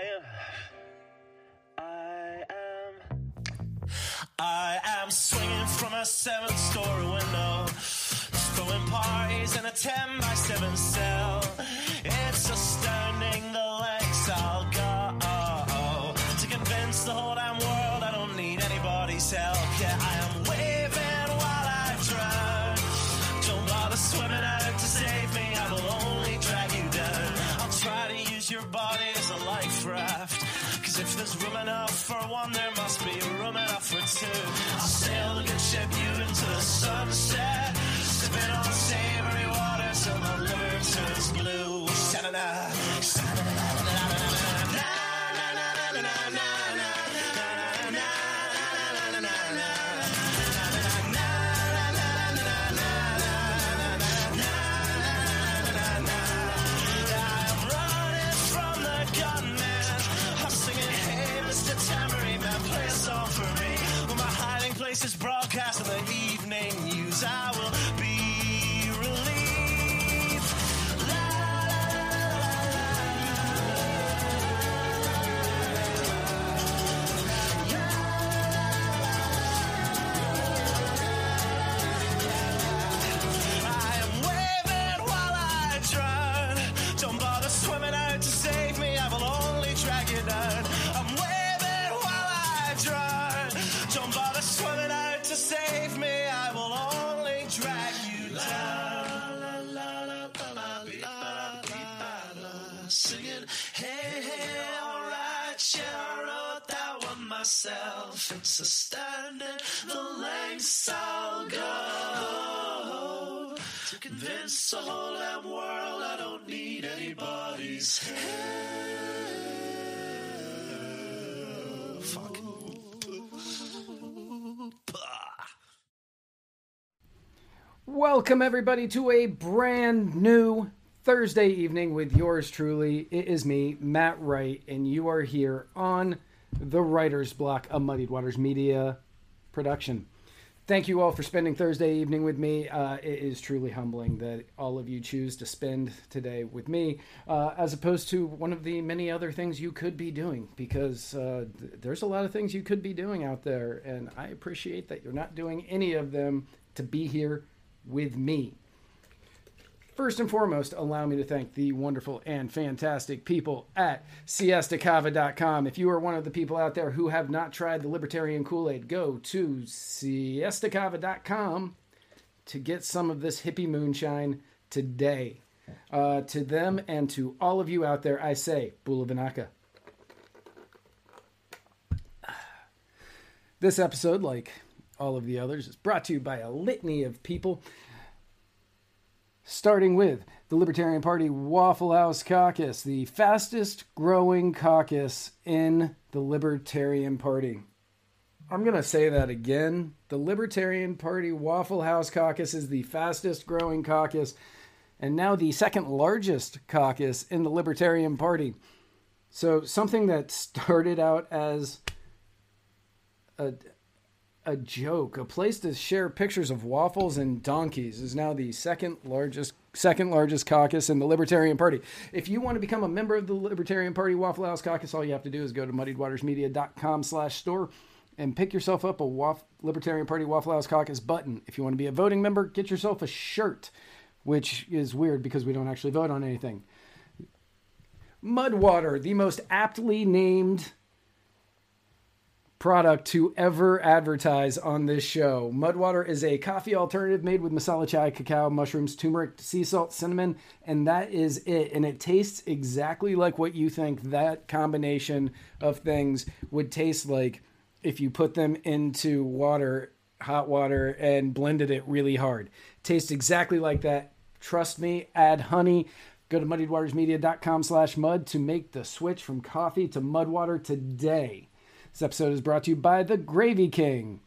I am. I am. I am swinging from a seven story window, throwing parties in a 10 by 7 cell. It's astounding step you into the sun. Myself. It's astounding the lengths I'll go to convince the whole damn world I don't need anybody's help. Fuck. Welcome, everybody, to a brand new Thursday evening with yours truly. It is me, Matt Wright, and you are here on the Writer's Block, a Muddied Waters Media production. Thank you all for spending Thursday evening with me. Uh, it is truly humbling that all of you choose to spend today with me, uh, as opposed to one of the many other things you could be doing, because uh, th- there's a lot of things you could be doing out there, and I appreciate that you're not doing any of them to be here with me. First and foremost, allow me to thank the wonderful and fantastic people at siestacava.com. If you are one of the people out there who have not tried the Libertarian Kool Aid, go to siestacava.com to get some of this hippie moonshine today. Uh, to them and to all of you out there, I say, Bula Vinaka. This episode, like all of the others, is brought to you by a litany of people starting with the Libertarian Party Waffle House Caucus, the fastest growing caucus in the Libertarian Party. I'm going to say that again. The Libertarian Party Waffle House Caucus is the fastest growing caucus and now the second largest caucus in the Libertarian Party. So, something that started out as a, a joke, a place to share pictures of waffles and donkeys, is now the second largest second largest caucus in the Libertarian Party. If you want to become a member of the Libertarian Party Waffle House Caucus, all you have to do is go to muddiedwatersmedia.com slash store and pick yourself up a Waff- Libertarian Party Waffle House Caucus button. If you want to be a voting member, get yourself a shirt, which is weird because we don't actually vote on anything. Mudwater, the most aptly named product to ever advertise on this show. Mudwater is a coffee alternative made with masala chai, cacao, mushrooms, turmeric, sea salt, cinnamon, and that is it. And it tastes exactly like what you think that combination of things would taste like if you put them into water, hot water, and blended it really hard. Tastes exactly like that. Trust me, add honey. Go to muddiedwatersmedia.com slash mud to make the switch from coffee to mudwater today. This episode is brought to you by The Gravy King.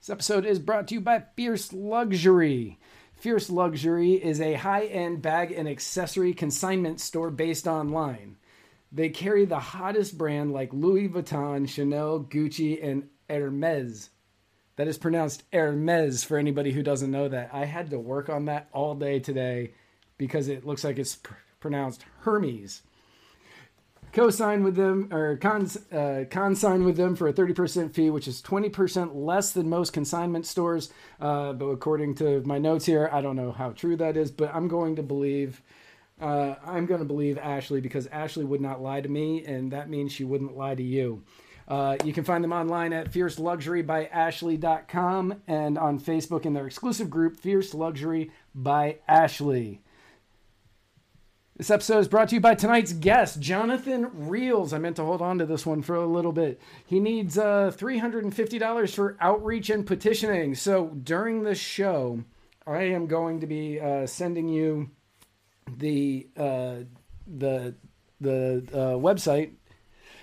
This episode is brought to you by Fierce Luxury. Fierce Luxury is a high end bag and accessory consignment store based online. They carry the hottest brand like Louis Vuitton, Chanel, Gucci, and Hermes. That is pronounced Hermes for anybody who doesn't know that. I had to work on that all day today because it looks like it's pr- pronounced Hermes. Co-sign with them or cons, uh, consign with them for a 30% fee which is 20% less than most consignment stores. Uh, but according to my notes here i don't know how true that is but i'm going to believe uh, i'm going to believe ashley because ashley would not lie to me and that means she wouldn't lie to you. Uh, you can find them online at fierceluxurybyashley.com and on facebook in their exclusive group fierce luxury by ashley this episode is brought to you by tonight's guest, Jonathan Reels. I meant to hold on to this one for a little bit. He needs uh, $350 for outreach and petitioning. So during this show, I am going to be uh, sending you the uh, the the uh, website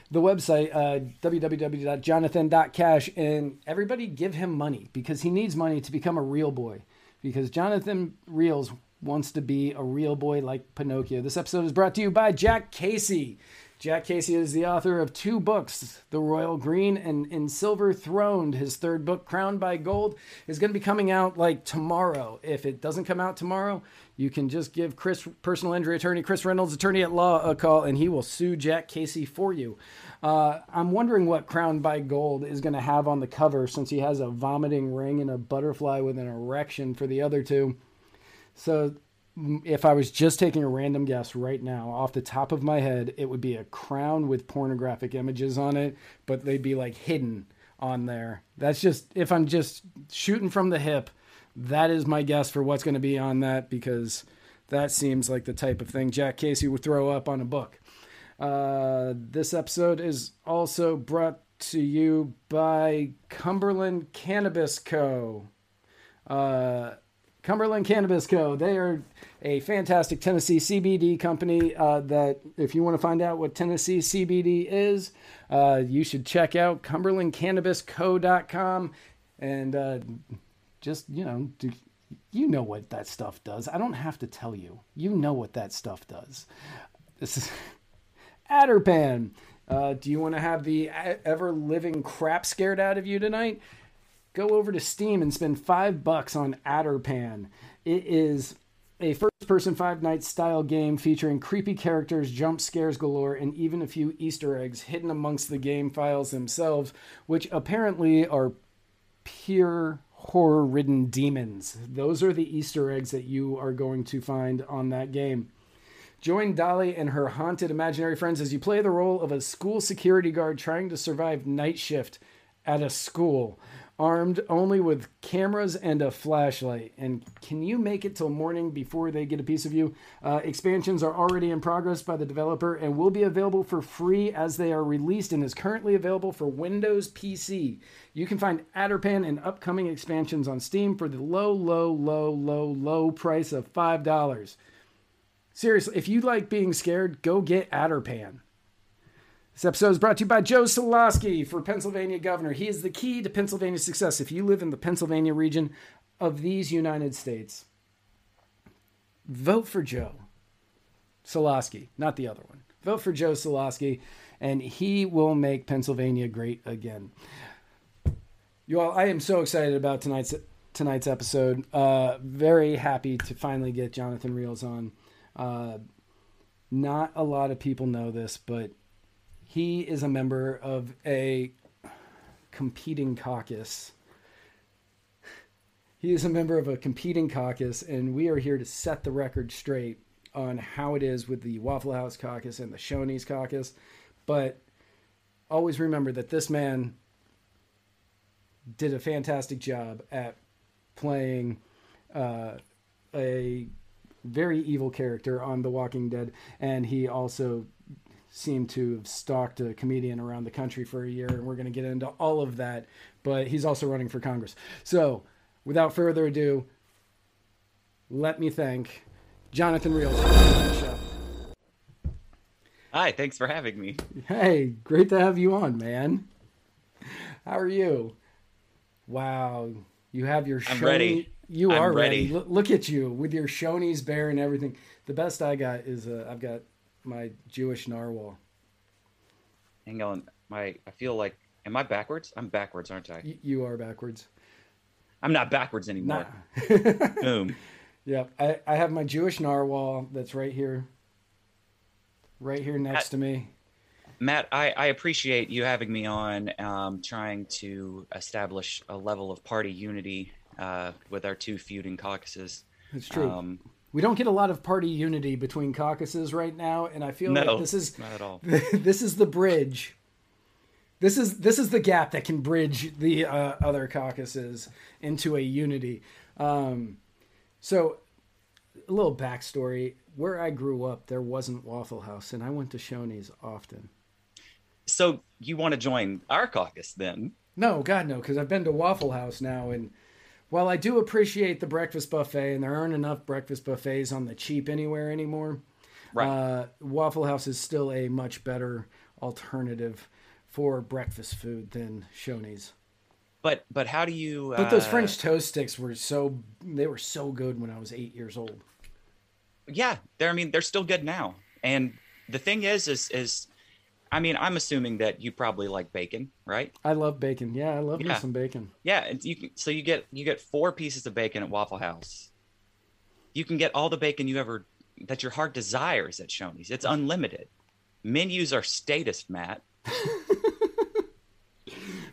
the website uh, www.jonathan.cash and everybody give him money because he needs money to become a real boy because jonathan reels wants to be a real boy like Pinocchio. This episode is brought to you by Jack Casey. Jack Casey is the author of two books, The Royal Green and In Silver Throned. His third book, Crowned by Gold, is going to be coming out like tomorrow. If it doesn't come out tomorrow, you can just give Chris, personal injury attorney Chris Reynolds, attorney at law, a call, and he will sue Jack Casey for you. Uh, I'm wondering what Crowned by Gold is going to have on the cover since he has a vomiting ring and a butterfly with an erection for the other two. So if I was just taking a random guess right now off the top of my head, it would be a crown with pornographic images on it, but they'd be like hidden on there. That's just if I'm just shooting from the hip, that is my guess for what's going to be on that because that seems like the type of thing Jack Casey would throw up on a book. Uh, this episode is also brought to you by Cumberland Cannabis Co. Uh, Cumberland Cannabis Co. They are a fantastic Tennessee CBD company uh, that, if you want to find out what Tennessee CBD is, uh, you should check out CumberlandCannabisCo.com and uh, just, you know, do, you know what that stuff does. I don't have to tell you. You know what that stuff does. This is Adderpan. Uh, do you want to have the ever living crap scared out of you tonight? Go over to Steam and spend five bucks on Adderpan. It is a first person Five Nights style game featuring creepy characters, jump scares galore, and even a few Easter eggs hidden amongst the game files themselves, which apparently are pure horror ridden demons. Those are the Easter eggs that you are going to find on that game. Join Dolly and her haunted imaginary friends as you play the role of a school security guard trying to survive night shift at a school armed only with cameras and a flashlight. And can you make it till morning before they get a piece of you? Uh, expansions are already in progress by the developer and will be available for free as they are released and is currently available for Windows PC. You can find Adderpan and upcoming expansions on Steam for the low, low, low, low, low price of $5. Seriously, if you like being scared, go get Adderpan. This episode is brought to you by Joe Soloski for Pennsylvania governor. He is the key to Pennsylvania's success. If you live in the Pennsylvania region of these United States, vote for Joe Soloski, not the other one. Vote for Joe Soloski, and he will make Pennsylvania great again. You all, I am so excited about tonight's tonight's episode. Uh, very happy to finally get Jonathan Reels on. Uh, not a lot of people know this, but he is a member of a competing caucus. He is a member of a competing caucus, and we are here to set the record straight on how it is with the Waffle House caucus and the Shoney's caucus. But always remember that this man did a fantastic job at playing uh, a very evil character on The Walking Dead, and he also seemed to have stalked a comedian around the country for a year, and we're going to get into all of that. But he's also running for Congress. So, without further ado, let me thank Jonathan Reels for the show. Hi, thanks for having me. Hey, great to have you on, man. How are you? Wow, you have your. I'm ready. You I'm are ready. ready. Look, look at you with your Shoney's bear and everything. The best I got is uh, I've got my Jewish narwhal. Hang on, my I feel like am I backwards? I'm backwards, aren't I? Y- you are backwards. I'm not backwards anymore. Nah. Boom. yeah, I, I have my Jewish narwhal that's right here, right here next I- to me. Matt, I, I appreciate you having me on, um, trying to establish a level of party unity uh, with our two feuding caucuses. It's true. Um, we don't get a lot of party unity between caucuses right now, and I feel no, like this is not at all. this is the bridge. This is this is the gap that can bridge the uh, other caucuses into a unity. Um, so, a little backstory: where I grew up, there wasn't Waffle House, and I went to Shoney's often. So you want to join our caucus then? No, God, no, because I've been to Waffle House now, and while I do appreciate the breakfast buffet, and there aren't enough breakfast buffets on the cheap anywhere anymore, Right. uh, Waffle House is still a much better alternative for breakfast food than Shoney's. But but how do you? But those uh, French toast sticks were so they were so good when I was eight years old. yeah, they're. I mean, they're still good now. And the thing is, is is, I mean, I'm assuming that you probably like bacon, right? I love bacon. Yeah, I love me Yeah. some bacon. Yeah, and you can. So you get you get four pieces of bacon at Waffle House. You can get all the bacon you ever that your heart desires at Shoney's. It's unlimited. Menus are status, Matt.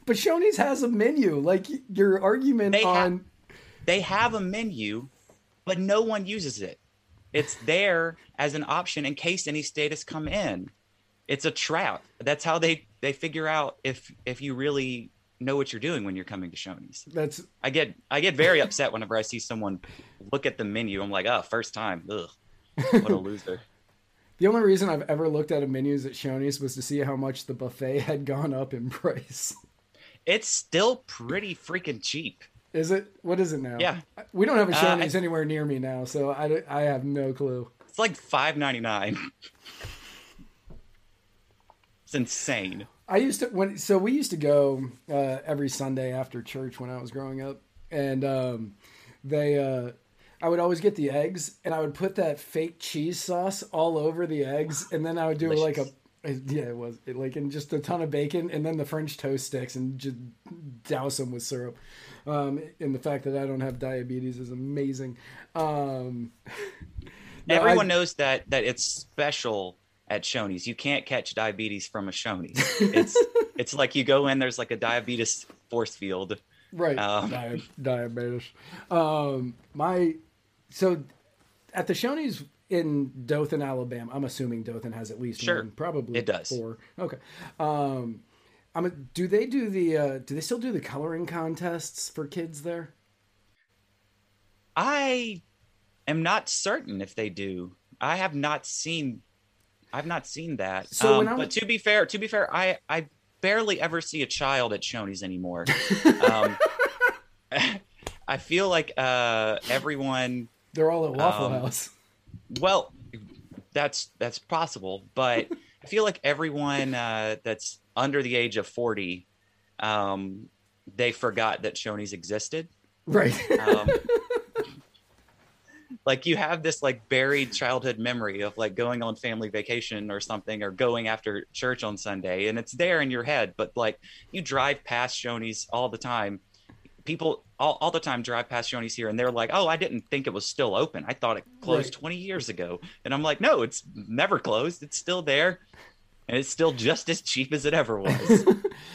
But Shoney's has a menu. Like your argument They ha- on They have a menu, but no one uses it. It's there as an option in case any status come in. It's a trap. That's how they they figure out if if you really know what you're doing when you're coming to Shoney's. that's I get I get very upset whenever I see someone look at the menu. I'm like, oh, first time. Ugh, what a loser. the only reason I've ever looked at a menus at Shoney's was to see how much the buffet had gone up in price. It's still pretty freaking cheap. Is it? What is it now? Yeah. We don't have a Uh, Shoney's anywhere near me now, so I, I have no clue. It's like five ninety nine. It's insane. I used to when so we used to go uh, every Sunday after church when I was growing up, and um, they uh, I would always get the eggs and I would put that fake cheese sauce all over the eggs, and then I would do like a yeah it was it, like and just a ton of bacon and then the French toast sticks and just douse them with syrup. Um, and the fact that I don't have diabetes is amazing. Um, no, Everyone I- knows that that it's special at Shoney's. You can't catch diabetes from a Shoney's. It's it's like you go in, there's like a diabetes force field. right Um, Di- diabetes um my so at the shoney's in dothan alabama i'm assuming dothan has at least Sure. one probably It does. four okay um i'm a, do they do the uh do they still do the coloring contests for kids there I am not certain if they do. I have not seen I've not seen that. So when um, but to be fair, to be fair, I I barely ever see a child at Shoney's anymore. um, I feel like uh, everyone they're all at waffle Um, house Well, that's that's possible, but I feel like everyone uh, that's under the age of forty, um, they forgot that Shoney's existed. right Um, like you have this like buried childhood memory of like going on family vacation or something, or going after church on Sunday, and it's there in your head. But like you drive past Shoney's all the time. People all, all the time drive past Shoney's here and they're like, oh, I didn't think it was still open. I thought it closed Right. 20 years ago. And I'm like, no, it's never closed. It's still there. And it's still just as cheap as it ever was.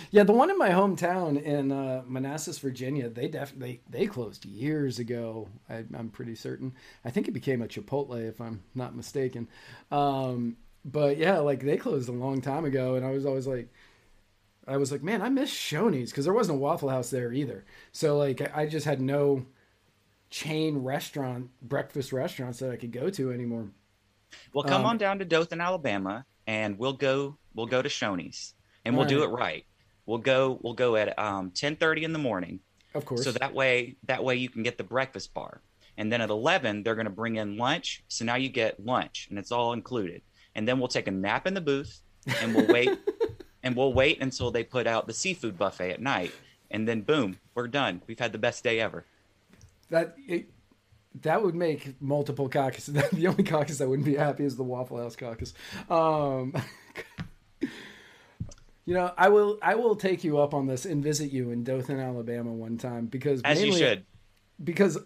yeah the one in my hometown in uh manassas virginia they definitely they closed years ago I, i'm pretty certain. I think it became a chipotle if i'm not mistaken. Um but yeah like they closed a long time ago and i was always like i was like man i miss shoney's because there wasn't a waffle house there either. So like I- i just had no chain restaurant breakfast restaurants that i could go to anymore. Well, come Um, on down to Dothan, Alabama, and we'll go. We'll go to Shoney's, and we'll do it right. We'll go. We'll go at um, ten thirty in the morning, of course so that way that way you can get the breakfast bar, and then at eleven they're going to bring in lunch. So now you get lunch, and it's all included. And then we'll take a nap in the booth, and we'll wait, and we'll wait until they put out the seafood buffet at night, and then boom, we're done. We've had the best day ever. That it, that would make multiple caucuses. The only caucus that wouldn't be happy is the Waffle House caucus. Um, you know, I will I will take you up on this and visit you in Dothan, Alabama, one time because As you should. because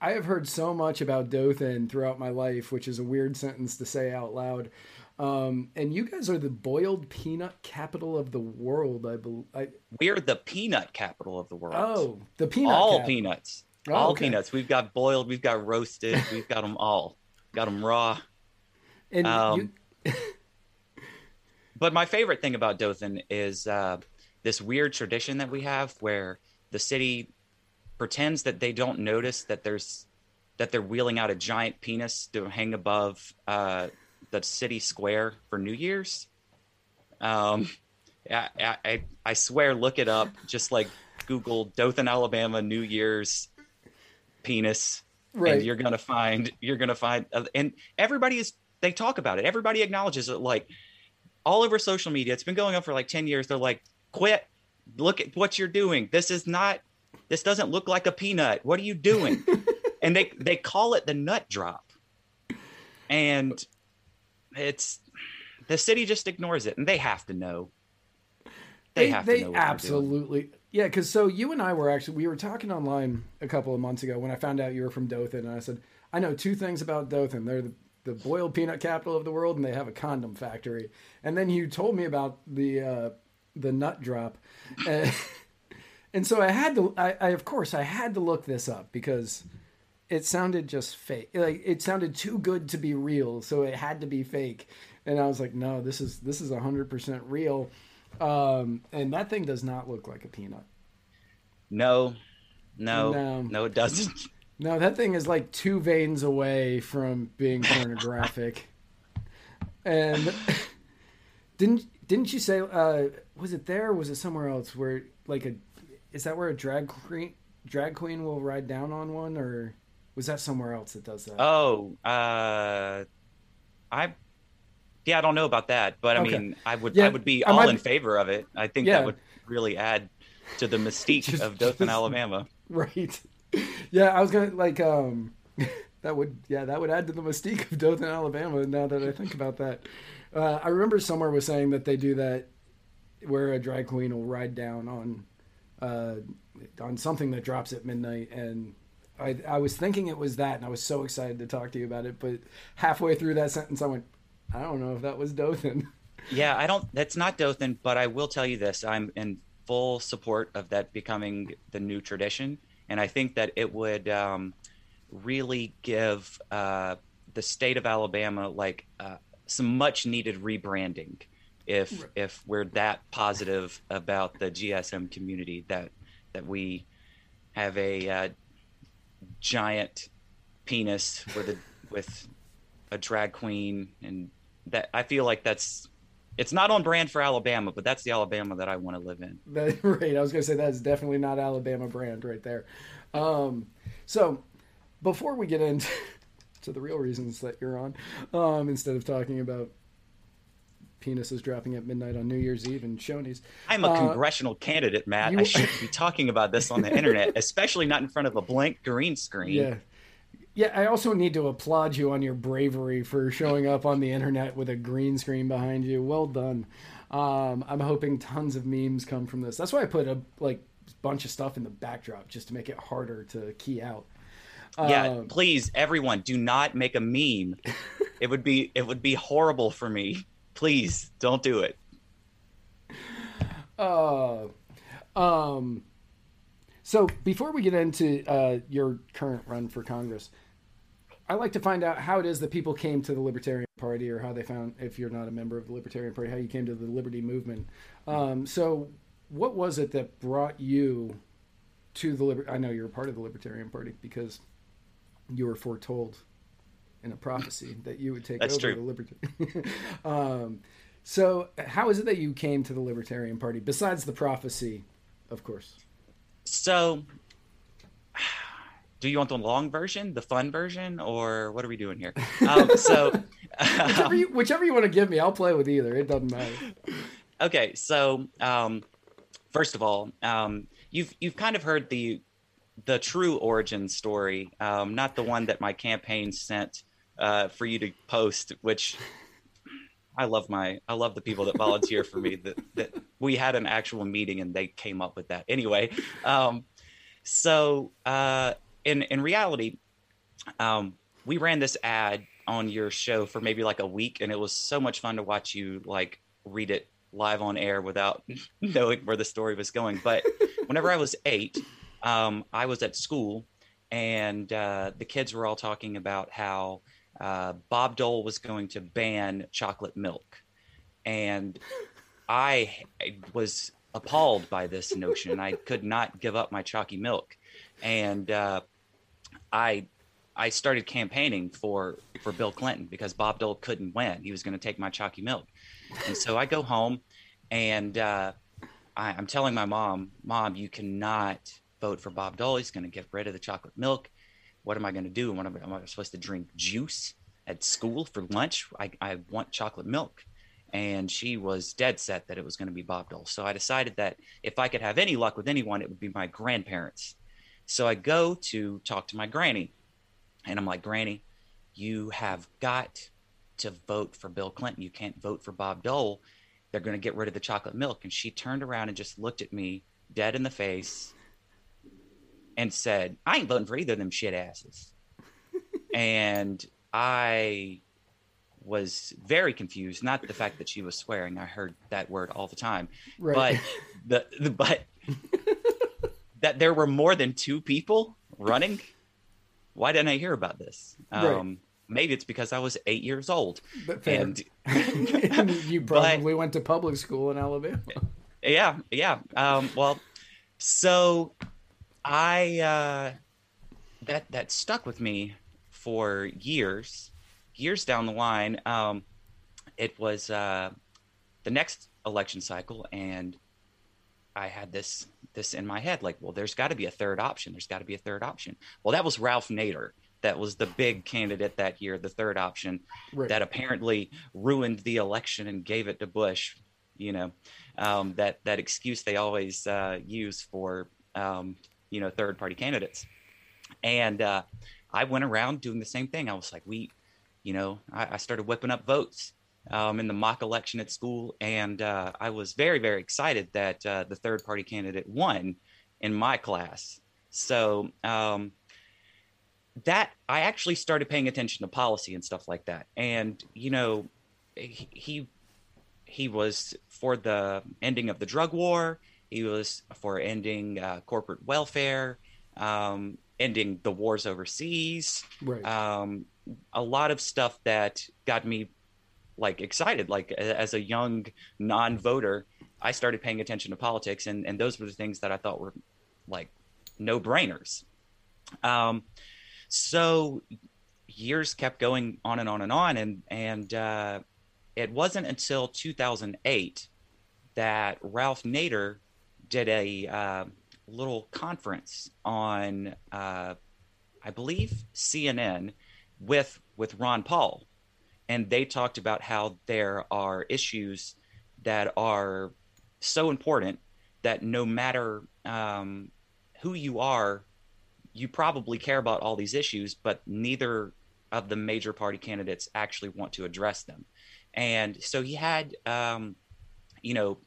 I have heard so much about Dothan throughout my life, which is a weird sentence to say out loud. Um, and you guys are the boiled peanut capital of the world, I believe. I, We're the peanut capital of the world. oh, the peanut. all cap- peanuts. Oh, all okay. peanuts. We've got boiled, we've got roasted, we've got them all. Got them raw. And Um, you, But my favorite thing about Dothan is uh, this weird tradition that we have where the city pretends that they don't notice that there's that they're wheeling out a giant penis to hang above uh, the city square for New Year's. Um, I, I- I I swear, look it up. Just like Google Dothan, Alabama New Year's penis, Right. and you're gonna find you're gonna find uh, and everybody is they talk about it. Everybody acknowledges it. Like all over social media, it's been going on for like ten years. They're like, quit. Look at what you're doing. This is not. This doesn't look like a peanut. What are you doing? and they they call it the nut drop and it's the city just ignores it and they have to know they, have to know absolutely yeah because so you and i were actually we were talking online a couple of months ago when i found out you were from dothan and i said i know two things about dothan. They're the, the boiled peanut capital of the world and they have a condom factory. And then you told me about the uh, the nut drop. And, so i had to I, I of course i had to look this up because it sounded just fake like it sounded too good to be real so it had to be fake. And i was like no this is this is 100% real um, and that thing does not look like a peanut. No no No. no it doesn't. No that thing is like two veins away from being pornographic. And didn't didn't you say uh, was it there or was it somewhere else where like a is that where a drag queen drag queen will ride down on one or was that somewhere else that does that? Oh uh i yeah i don't know about that but i Okay. mean i would Yeah, i would be all might in favor of it i think Yeah. that would really add to the mystique Just- of dothan just- alabama Right. Yeah, I was gonna like um that would yeah that would add to the mystique of Dothan, Alabama. Now that I think about that, uh, I remember somewhere was saying that they do that where a drag queen will ride down on uh, on something that drops at midnight, and I I was thinking it was that, and I was so excited to talk to you about it, but halfway through that sentence, I went, I don't know if that was Dothan. Yeah, I don't. That's not Dothan, but I will tell you this: I'm in full support of that becoming the new tradition, and I think that it would um, really give uh, the state of Alabama like uh, some much needed rebranding. If if we're that positive about the GSM community, that that we have a uh, giant penis with a with a drag queen and that I feel like that's it's not on brand for Alabama, but that's the Alabama that I want to live in. That, right. I was going to say that's definitely not Alabama brand right there. Um, so before we get into to the real reasons that you're on, um, instead of talking about penises dropping at midnight on New Year's Eve and Shoney's, I'm a Uh, congressional candidate, Matt. you- I shouldn't be talking about this on the internet, especially not in front of a blank green screen. yeah. Yeah, I also need to applaud you on your bravery for showing up on the internet with a green screen behind you. Well done. Um, I'm hoping tons of memes come from this. That's why I put a like bunch of stuff in the backdrop just to make it harder to key out. Yeah, Um, please, everyone, do not make a meme. it would be it would be horrible for me. Please don't do it. Uh, um, so before we get into uh, your current run for Congress, I like to find out how it is that people came to the Libertarian Party, or how they found, if you're not a member of the Libertarian Party, how you came to the Liberty Movement. Um, so, what was it that brought you to the Liber? I know you're a part of the Libertarian Party because you were foretold in a prophecy that you would take That's over true. the Libertarian. um, so, how is it that you came to the Libertarian Party besides the prophecy, of course? So, do you want the long version, the fun version, or what are we doing here? Um, so, Whichever you, whichever you want to give me, I'll play with either. It doesn't matter. okay. So, um, first of all, um, you've you've kind of heard the the true origin story, um, not the one that my campaign sent uh, for you to post, which. I love my I love the people that volunteer for me that, that we had an actual meeting and they came up with that. Anyway, um, so uh, in in reality, um, we ran this ad on your show for maybe like a week, and it was so much fun to watch you like read it live on air without knowing where the story was going. But whenever I was eight, um, I was at school, and uh, the kids were all talking about how uh, Bob Dole was going to ban chocolate milk, and I was appalled by this notion. I could not give up my chalky milk, and uh, I I started campaigning for for Bill Clinton because Bob Dole couldn't win. He was going to take my chalky milk, and so I go home, and uh, I, I'm telling my mom, "Mom, you cannot vote for Bob Dole. He's going to get rid of the chocolate milk. What am I going to do? What am I, am I supposed to drink juice at school for lunch? I, I want chocolate milk." and she was dead set that it was going to be Bob Dole. So I decided that if I could have any luck with anyone, it would be my grandparents. So I go to talk to my granny, and I'm like, Granny, you have got to vote for Bill Clinton. You can't vote for Bob Dole. They're going to get rid of the chocolate milk. And she turned around and just looked at me dead in the face and said, I ain't voting for either of them shit asses. and I was very confused. Not the fact that she was swearing; I heard that word all the time. Right. But the, the but that there were more than two people running. Why didn't I hear about this? Um, right. Maybe it's because I was eight years old. And you probably but, went to public school in Alabama. Yeah, yeah. Um, well, so I uh, that that stuck with me for years years down the line, um, it was uh, the next election cycle, and I had this this in my head, like, well, there's got to be a third option. There's got to be a third option. Well, that was Ralph Nader. That was the big candidate that year, the third option right. that apparently ruined the election and gave it to Bush. You know, um, that that excuse they always uh, use for um, you know third party candidates. And uh, I went around doing the same thing. I was like, we you know, I, I started whipping up votes um, in the mock election at school, and uh, I was very, very excited that uh, the third party candidate won in my class. So um, that I actually started paying attention to policy and stuff like that, and you know, he he was for the ending of the drug war. He was for ending uh, corporate welfare, um, ending the wars overseas, right. um, a lot of stuff that got me like excited. Like as a young non-voter, I started paying attention to politics, and and those were the things that I thought were like no brainers. Um, so years kept going on and on and on, and and uh, it wasn't until 2008 that Ralph Nader did a uh, little conference on, uh, I believe, CNN with with Ron Paul, and they talked about how there are issues that are so important that no matter um, who you are, you probably care about all these issues, but neither of the major party candidates actually want to address them. And so he had, um, you know,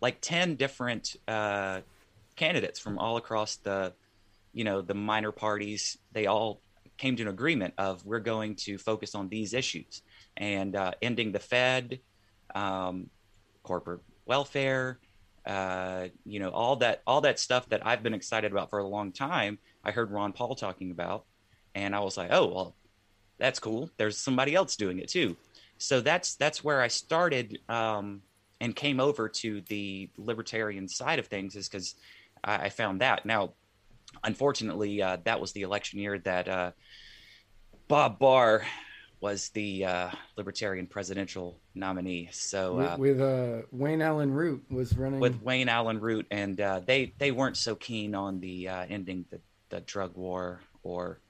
like 10 different uh, candidates from all across the, you know, the minor parties. They all came to an agreement of we're going to focus on these issues and uh, ending the Fed, um, corporate welfare, uh, you know, all that all that stuff that I've been excited about for a long time. I heard Ron Paul talking about, and I was like, oh well, that's cool. There's somebody else doing it too. So that's that's where I started um, and came over to the libertarian side of things, is because I, I found that now unfortunately, uh, that was the election year that uh, Bob Barr was the uh, Libertarian presidential nominee. So with, uh, with uh, Wayne Allyn Root was running with Wayne Allyn Root, and uh, they they weren't so keen on the ending the the drug war or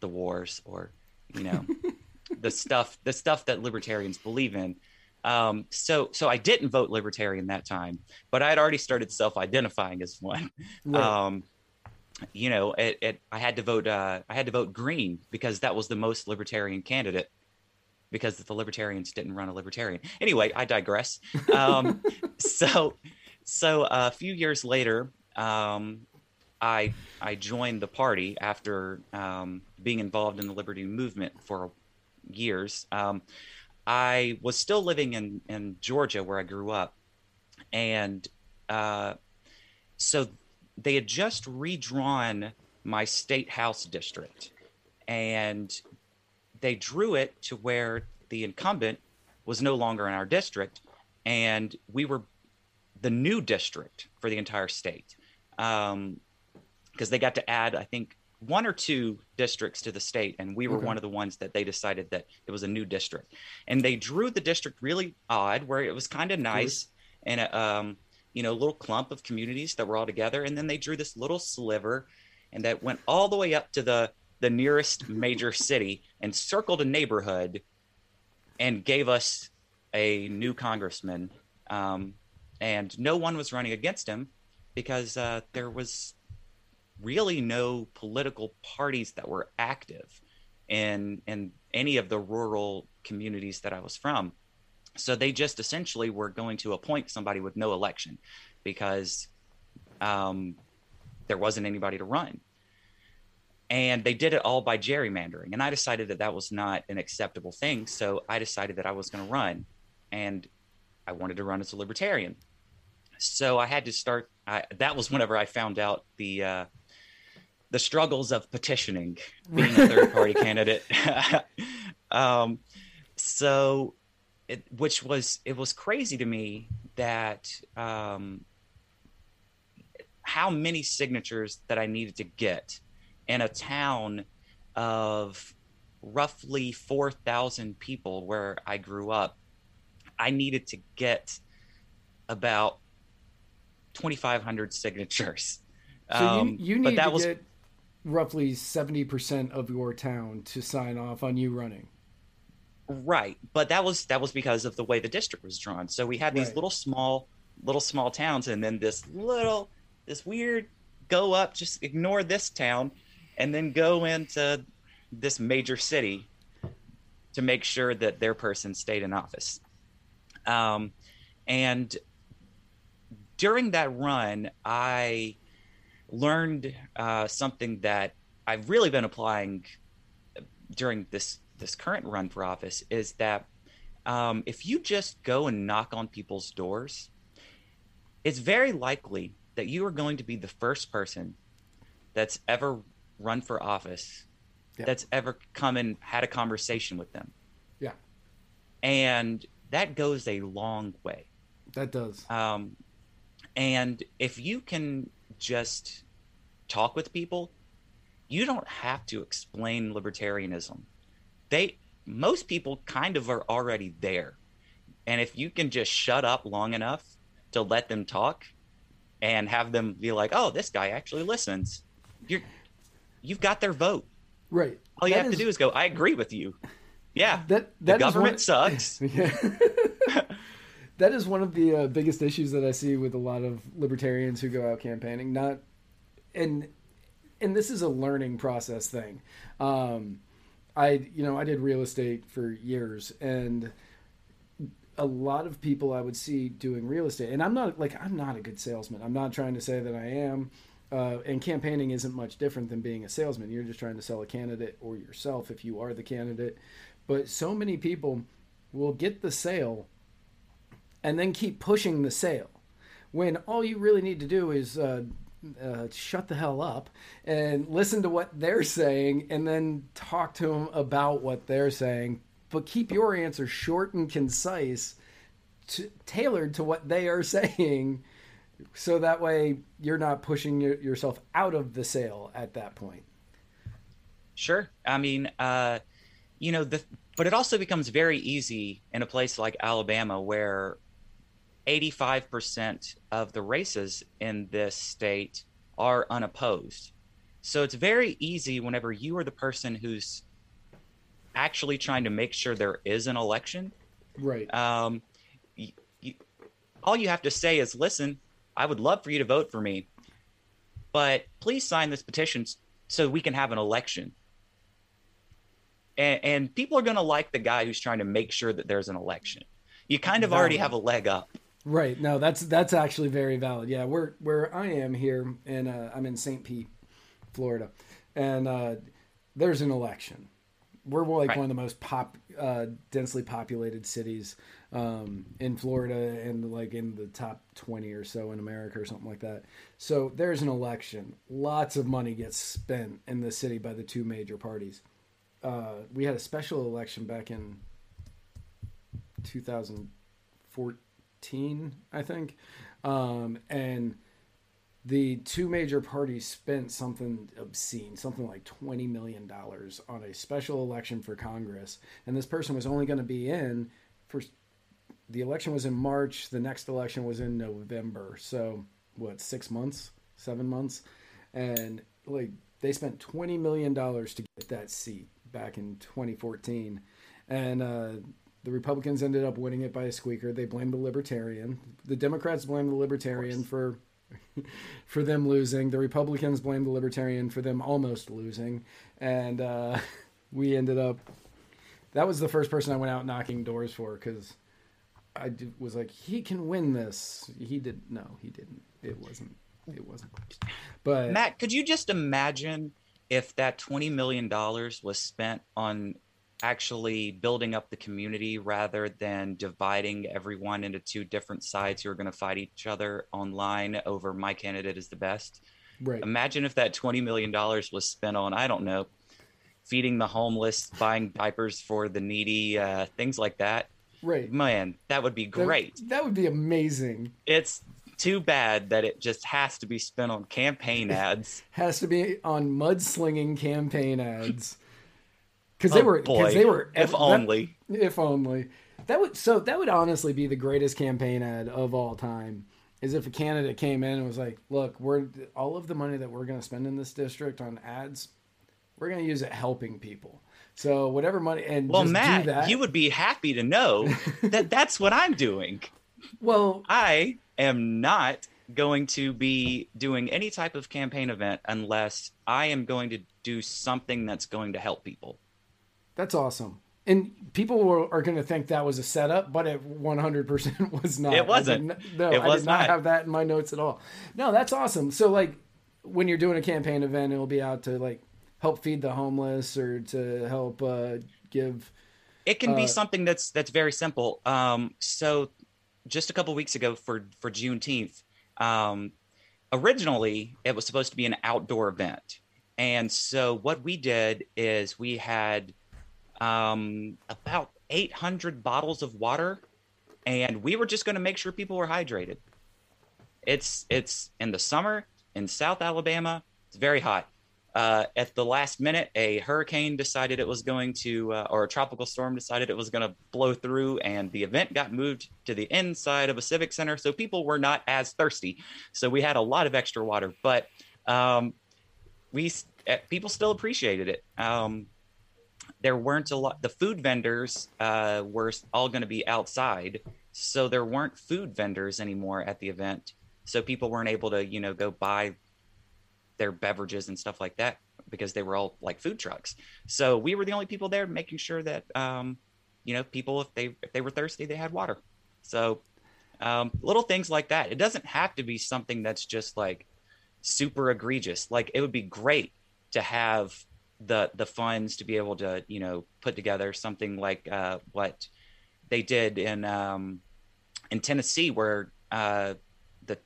the wars or you know the stuff the stuff that libertarians believe in. Um, so so I didn't vote libertarian that time, but I had already started self-identifying as one. Right. Um, you know, it, it, I had to vote. Uh, I had to vote Green because that was the most libertarian candidate. Because the libertarians didn't run a libertarian. Anyway, I digress. Um, so, so a few years later, um, I I joined the party after um, being involved in the liberty movement for years. Um, I was still living in in Georgia where I grew up, and uh, so they had just redrawn my state house district, and they drew it to where the incumbent was no longer in our district, and we were the new district for the entire state. Um, because they got to add, I think, one or two districts to the state, and we were Okay. one of the ones that they decided that it was a new district. And they drew the district really odd, where it was kind of nice and um, you know, little clump of communities that were all together, and then they drew this little sliver, and that went all the way up to the the nearest major city and circled a neighborhood, and gave us a new congressman, um, and no one was running against him because uh, there was really no political parties that were active in in any of the rural communities that I was from. So they just essentially were going to appoint somebody with no election because um, there wasn't anybody to run. And they did it all by gerrymandering. And I decided that that was not an acceptable thing. So I decided that I was going to run. And I wanted to run as a libertarian. So I had to start. I, that was whenever I found out the uh, the struggles of petitioning, being a third party candidate. um, so, it, which was it was crazy to me that um, how many signatures that I needed to get in a town of roughly four thousand people where I grew up. I needed to get about 2,500 signatures. So Um, you, you but need that to was get roughly 70% of your town to sign off on you running. Right, but that was that was because of the way the district was drawn. So we had these Right. little small little small towns, and then this little this weird go up, just ignore this town, and then go into this major city to make sure that their person stayed in office. Um, and during that run, I learned uh, something that I've really been applying during this this current run for office is that um, if you just go and knock on people's doors, it's very likely that you are going to be the first person that's ever run for office Yeah. that's ever come and had a conversation with them. Yeah. And that goes a long way. That does. Um, and if you can just talk with people, you don't have to explain libertarianism. They most people kind of are already there. And if you can just shut up long enough to let them talk and have them be like, "Oh, this guy actually listens." You're you've got their vote. Right. All you That have to do is go, "I agree with you." Yeah. that the government one- sucks. Yeah. that is one of the uh, biggest issues that I see with a lot of libertarians who go out campaigning. Not, and and this is a learning process thing. Um, I you know I did real estate for years, and a lot of people I would see doing real estate, and I'm not like I'm not a good salesman. I'm not trying to say that I am. Uh, and campaigning isn't much different than being a salesman. You're just trying to sell a candidate or yourself if you are the candidate. But so many people will get the sale and then keep pushing the sale when all you really need to do is uh, uh, shut the hell up and listen to what they're saying and then talk to them about what they're saying but keep your answer short and concise to, tailored to what they are saying so that way you're not pushing your, yourself out of the sale at that point Sure. I mean, uh, you know, the but it also becomes very easy in a place like Alabama where 85% of the races in this state are unopposed. So it's very easy whenever you are the person who's actually trying to make sure there is an election. right Um, y you, all you have to say is, listen, I would love for you to vote for me, but please sign this petition so we can have an election. And, and people are going to like the guy who's trying to make sure that there's an election. You kind of already have a leg up. Right. No, that's that's actually very valid. Yeah, where where I am here, and uh, I'm in St. Pete, Florida, and uh, there's an election we're like Right. one of the most pop uh, densely populated cities um, in Florida and like in the top 20 or so in America or something like that. So there's an election. Lots of money gets spent in the city by the two major parties. Uh, we had a special election back in 2014, I think. Um, and the two major parties spent something obscene, something like $20 million on a special election for Congress. And this person was only going to be in for the election was in March, the next election was in November. So, what, six months, seven months? And like they spent $20 million to get that seat back in 2014. And, uh, the Republicans ended up winning it by a squeaker. They blamed the Libertarian. The Democrats blamed the Libertarian for for them losing. The Republicans blamed the Libertarian for them almost losing, and uh, we ended up. That was the first person I went out knocking doors for because I did, was like, he can win this. He did no, he didn't. It wasn't. It wasn't. But Matt, could you just imagine if that $20 million was spent on actually building up the community rather than dividing everyone into two different sides who are going to fight each other online over my candidate is the best? right, Imagine if that $20 million was spent on, I don't know, feeding the homeless, buying diapers for the needy, uh, things like that. right, Man, that would be That- great. That, would be amazing. It's too bad that it just has to be spent on campaign ads. Has to be on mudslinging campaign ads. Because they Oh, were, because they were, if that- only. If only. That would so that would honestly be the greatest campaign ad of all time. Is if a candidate came in and was like, "Look, we're all of the money that we're going to spend in this district on ads, we're going to use it helping people. So whatever money and Well, just do Matt, that. you would be happy to know that that's what I'm doing. well, I am not going to be doing any type of campaign event unless I am going to do something that's going to help people. That's awesome. And people were, are going to think that was a setup, but it 100% was not. It wasn't. I no, It I did not, not. have that in my notes at all. No, that's awesome. So, like, when you're doing a campaign event, it'll be out to like help feed the homeless or to help uh, give. It can Uh, be something that's that's very simple. Um, so, just a couple weeks ago for for Juneteenth, um, originally it was supposed to be an outdoor event, and so what we did is we had um, about 800 bottles of water, and we were just going to make sure people were hydrated. It's it's in the summer in South Alabama. It's very hot. Uh, at the last minute, a hurricane decided it was going to, uh, or a tropical storm decided it was going to blow through, and the event got moved to the inside of a civic center. So people were not as thirsty. So we had a lot of extra water, but um, we eh, people still appreciated it. Um, there weren't a lot. The food vendors uh, were all going to be outside, so there weren't food vendors anymore at the event. So people weren't able to, you know, go buy their beverages and stuff like that because they were all like food trucks. So we were the only people there making sure that, um, you know, people if they if they were thirsty, they had water. So um, little things like that. It doesn't have to be something that's just like super egregious. Like it would be great to have the the funds to be able to you know put together something like uh, what they did in um, in Tennessee, where uh, the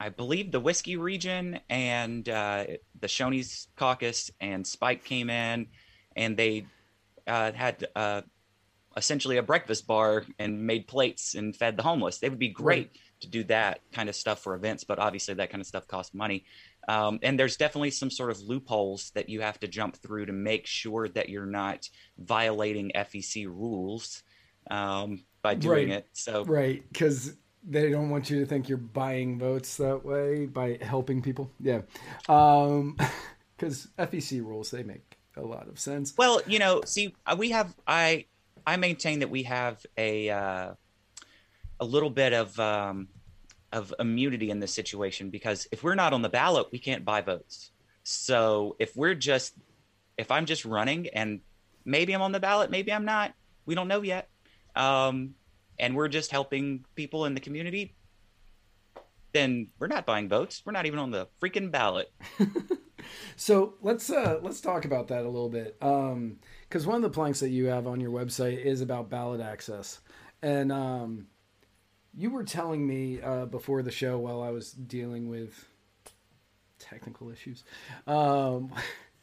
I believe the whiskey region and uh, the Shoney's caucus and Spike came in, and they uh, had uh, essentially a breakfast bar and made plates and fed the homeless. They would be great to do that kind of stuff for events, but obviously that kind of stuff costs money. Um, and there's definitely some sort of loopholes that you have to jump through to make sure that you're not violating FEC rules um, by doing Right. it. So Right. Because they don't want you to think you're buying votes that way by helping people. Yeah. Um, because FEC rules, they make a lot of sense. Well, you know, see, uh, we have I I maintain that we have a uh, a little bit of um, of immunity in this situation because if we're not on the ballot, we can't buy votes. So if we're just if I'm just running and maybe I'm on the ballot, maybe I'm not, we don't know yet. Um, and we're just helping people in the community, then we're not buying votes. We're not even on the freaking ballot. So let's uh, let's talk about that a little bit, because one of the planks that you have on your website is about ballot access, and um, you were telling me uh, before the show while I was dealing with technical issues um,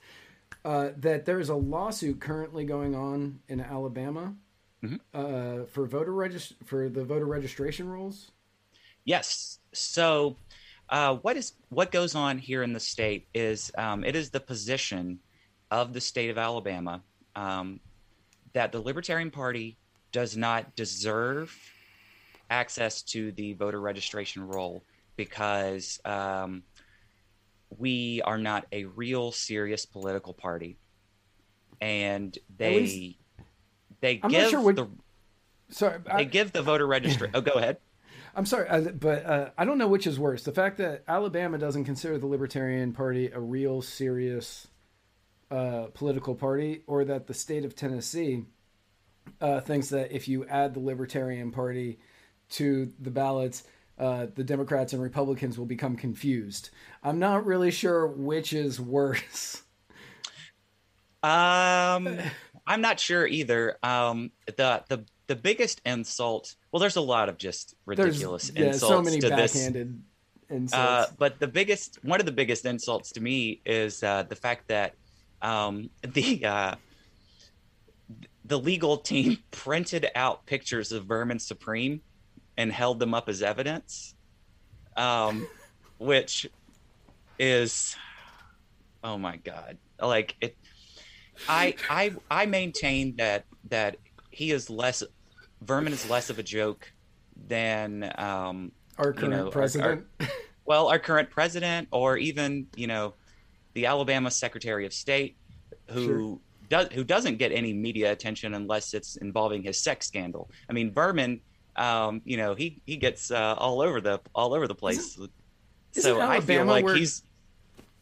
uh, that there is a lawsuit currently going on in Alabama Mhm. uh, for voter regist- for the voter registration rules. Yes. So, uh, what is what goes on here in the state is um, it is the position of the state of Alabama um, that the Libertarian Party does not deserve access to the voter registration roll because um, we are not a real serious political party, and they least- they I'm give sure what- the Sorry, they I, give the voter registration. oh, go ahead. I'm sorry, uh, but uh, I don't know which is worse: the fact that Alabama doesn't consider the Libertarian Party a real serious uh, political party, or that the state of Tennessee uh, thinks that if you add the Libertarian Party to the ballots, uh, the Democrats and Republicans will become confused. I'm not really sure which is worse. Um, I'm not sure either. Um, the the the biggest insult. Well, there's a lot of just ridiculous insults. There's yeah, insults so many to this. backhanded insults. Uh, but the biggest, one of the biggest insults to me is uh, the fact that um, the uh, the legal team printed out pictures of Vermin Supreme and held them up as evidence, um, which is, oh my god, like it. I I I maintain that that he is less Vermin is less of a joke than um, our you current know, our- our- president. well, our current president, or even you know, the Alabama Secretary of State, who does who doesn't get any media attention unless it's involving his sex scandal. I mean, Vermin, um, you know, he he gets uh, all over the all over the place. isn't so I feel Alabama like where- he's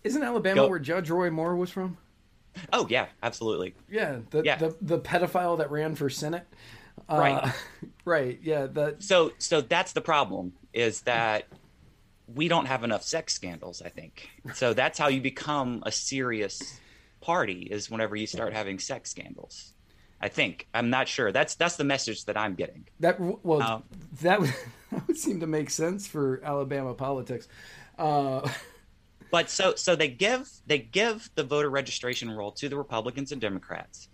Isn't Alabama Go- where Judge Roy Moore was from? oh yeah, absolutely. Yeah, the Yeah. the, the pedophile that ran for senate. Uh, Right. right. Yeah. So so that's the problem is that we don't have enough sex scandals. I think so. That's how you become a serious party is whenever you start having sex scandals. I think I'm not sure. That's that's the message that I'm getting. That well, Um, that would, that would seem to make sense for Alabama politics. Uh, But so so they give they give the voter registration roll to the Republicans and Democrats,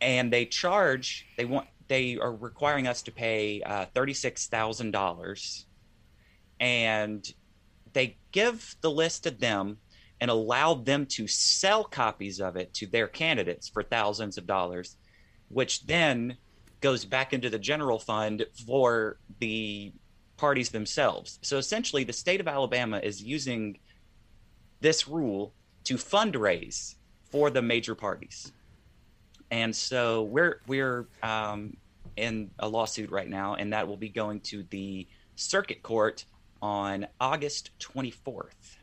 and they charge they want they are requiring us to pay uh, thirty six thousand dollars, and they give the list to them and allow them to sell copies of it to their candidates for thousands of dollars, which then goes back into the general fund for the parties themselves. So essentially, the state of Alabama is using this rule to fundraise for the major parties. And so we're we're um, in a lawsuit right now, and that will be going to the circuit court on August 24th.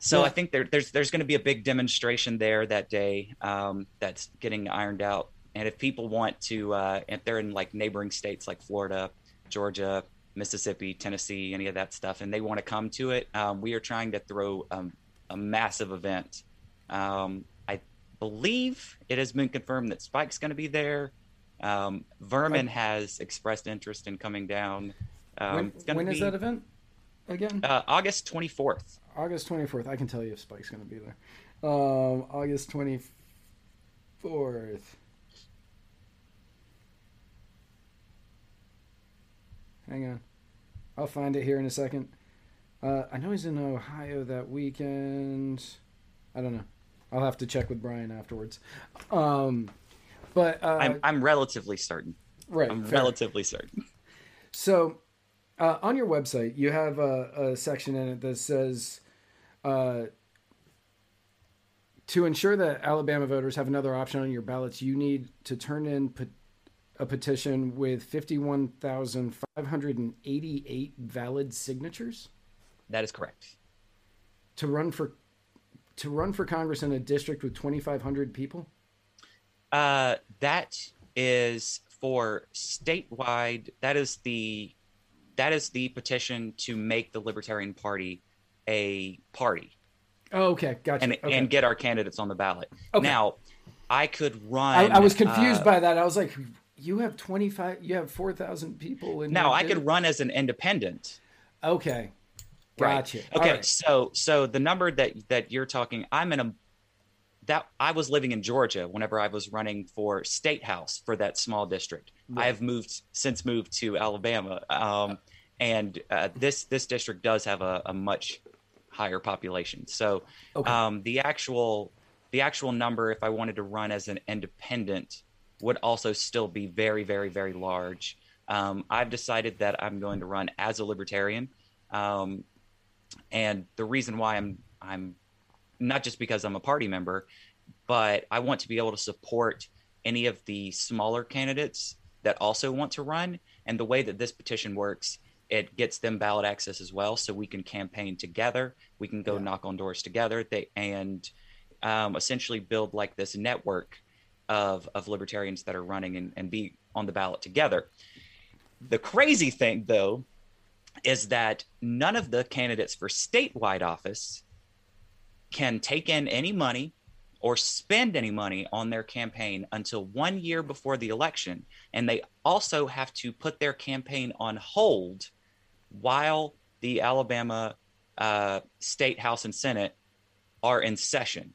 So Yeah. I think there, there's there's going to be a big demonstration there that day um, that's getting ironed out. And if people want to, uh, if they're in like neighboring states like Florida, Georgia, Mississippi, Tennessee, any of that stuff, and they want to come to it, um, we are trying to throw um, a massive event. Um, I believe it has been confirmed that Spike's going to be there. Um, Vermin has expressed interest in coming down. Um, when when is that event again? Uh, August 24th. August twenty fourth. I can tell you if Spike's going to be there. Um, August twenty fourth. Hang on, I'll find it here in a second. Uh, I know he's in Ohio that weekend. I don't know. I'll have to check with Brian afterwards. Um, but uh, I'm, I'm relatively certain. right. I'm fair. relatively certain. So, uh, on your website, you have a, a section in it that says uh, to ensure that Alabama voters have another option on your ballots, you need to turn in a petition with 51,588 valid signatures That is correct. to run for to run for Congress in a district with 2,500 people. Uh, that is for statewide. That is the that is the petition to make the Libertarian Party a party. Oh, okay, gotcha. and okay. and get our candidates on the ballot. Okay. Now, I could run. I was confused uh, by that. I was like, you have twenty five, you have four thousand people in. Now I could run as an independent. Okay, Right. gotcha. Okay, All right. so so the number that that you're talking, I'm in a that I was living in Georgia whenever I was running for state house for that small district. I have moved since moved to Alabama, um, and uh, this this district does have a, a much higher population. So Okay. um, the actual the actual number, if I wanted to run as an independent, would also still be very very very large. Um, I've decided that I'm going to run as a libertarian, um, and the reason why I'm I'm not just because I'm a party member, but I want to be able to support any of the smaller candidates that also want to run. And the way that this petition works, it gets them ballot access as well, so we can campaign together. We can go Yeah. knock on doors together. They and um, essentially build like this network of of libertarians that are running and, and be on the ballot together. The crazy thing, though, is that none of the candidates for statewide office can take in any money or spend any money on their campaign until one year before the election. And they also have to put their campaign on hold while the Alabama uh, State House and Senate are in session.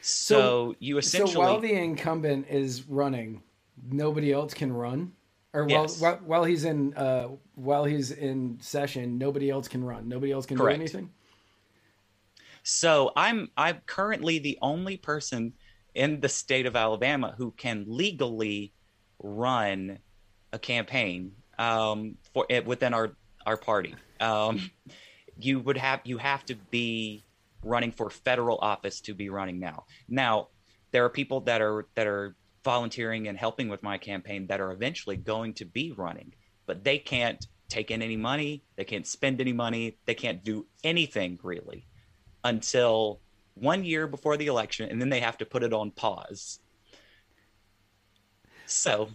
So, So- you essentially. So while the incumbent is running, nobody else can run, or while Yes. while, while he's in uh, while he's in session, nobody else can run. Nobody else can Correct. do anything. So I'm I'm currently the only person in the state of Alabama who can legally run a campaign um, for it within our our party. Um, you would have you have to be running for federal office to be running now. Now there are people that are that are volunteering and helping with my campaign that are eventually going to be running, but they can't take in any money, they can't spend any money, they can't do anything really until one year before the election, and then they have to put it on pause. So,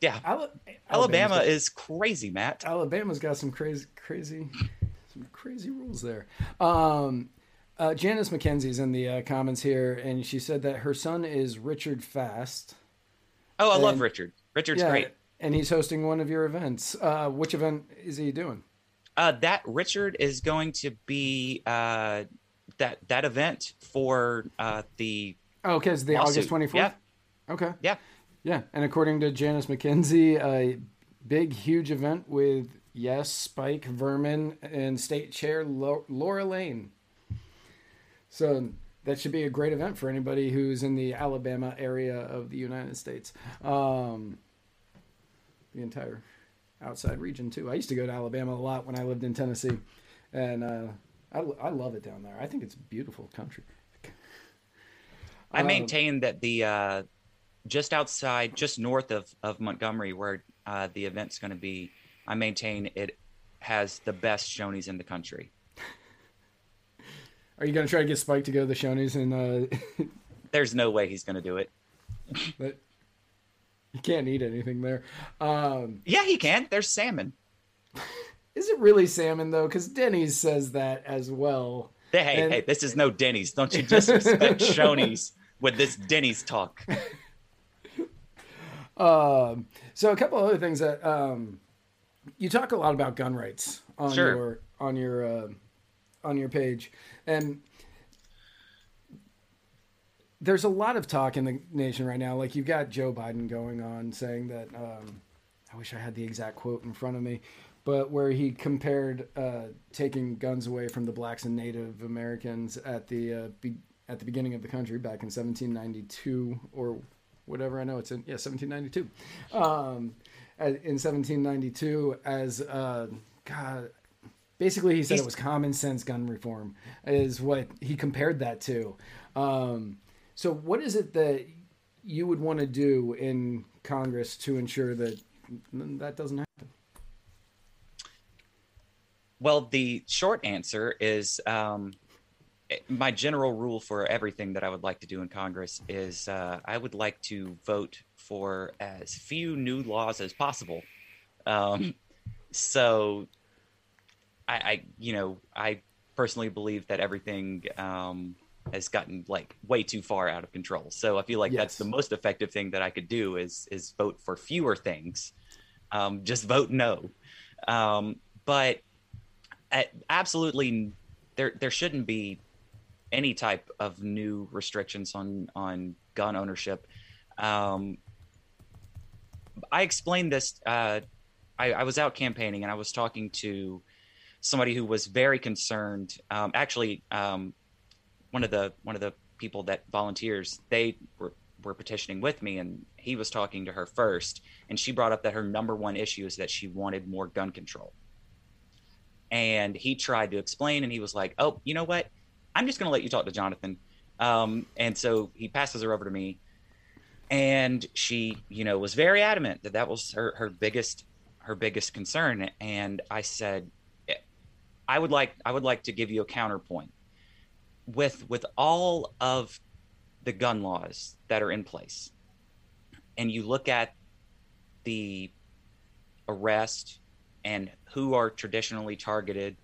yeah, Ala- Alabama is crazy, Matt. Alabama's got some crazy crazy some crazy rules there. Um, uh, Janice McKenzie's in the uh, comments here, and she said that her son is Richard Fast. Oh, I love Richard. Richard's Yeah, great. and he's hosting one of your events. Uh, which event is he doing? Uh, that Richard is going to be uh, that that event for uh, the Oh, okay, it's the Lawsuit. August twenty fourth. Yeah. Okay. yeah. Yeah, and according to Janice McKenzie, a big, huge event with yes, Spike Vermin and State Chair Laura Lane. So that should be a great event for anybody who's in the Alabama area of the United States, um, the entire outside region too. I used to go to Alabama a lot when I lived in Tennessee, and uh, I, I love it down there. I think it's a beautiful country. I Um, maintain that the uh, just outside, just north of of Montgomery, where uh, the event's going to be, I maintain it has the best Shoney's in the country. Are you going to try to get Spike to go to the Shoney's and? Uh, There's no way he's going to do it. But you can't eat anything there. Um, Yeah, he can. There's salmon. is it really salmon though? Because Denny's says that as well. Hey, hey, And- hey, this is no Denny's. Don't you disrespect Shoney's with this Denny's talk. Um, so a couple other things that um, you talk a lot about gun rights on Sure. your on your uh, on your page, and there's a lot of talk in the nation right now. Like you've got Joe Biden going on saying that. Um, I wish I had the exact quote in front of me, but where he compared uh, taking guns away from the blacks and Native Americans at the uh, be- at the beginning of the country back in 1792 or whatever. I know it's in yeah 1792. Um, in 1792 as uh, God. Basically, he said He's- it was common sense gun reform, is what he compared that to. Um, so, what is it that you would want to do in Congress to ensure that that doesn't happen? Well, the short answer is um, my general rule for everything that I would like to do in Congress is uh, I would like to vote for as few new laws as possible. Um, so, I, I, you know, I personally believe that everything um, has gotten like way too far out of control. So I feel like Yes. that's the most effective thing that I could do is is vote for fewer things. Um, just vote no. Um, but at, absolutely, there there shouldn't be any type of new restrictions on on gun ownership. Um, I explained this. Uh, I, I was out campaigning and I was talking to somebody who was very concerned. Um, actually, um, one of the one of the people that volunteers they were were petitioning with me, and he was talking to her first, and she brought up that her number one issue is that she wanted more gun control. And he tried to explain, and he was like, "Oh, you know what? I'm just going to let you talk to Jonathan." Um, and so he passes her over to me, and she, you know, was very adamant that that was her her biggest her biggest concern. And I said, I would like I would like to give you a counterpoint with with all of the gun laws that are in place, and you look at the arrest and who are traditionally targeted,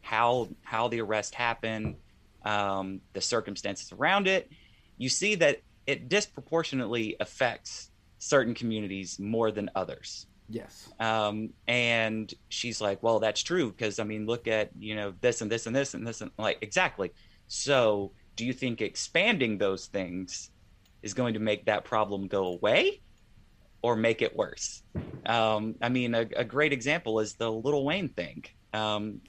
how how the arrest happened, um, the circumstances around it, you see that it disproportionately affects certain communities more than others. Yes. Um, and she's like, well, that's true. Cause I mean, look at, you know, this and this and this and this and like, exactly. So do you think expanding those things is going to make that problem go away or make it worse? Um, I mean, a, a great example is the Lil Wayne thing. Um,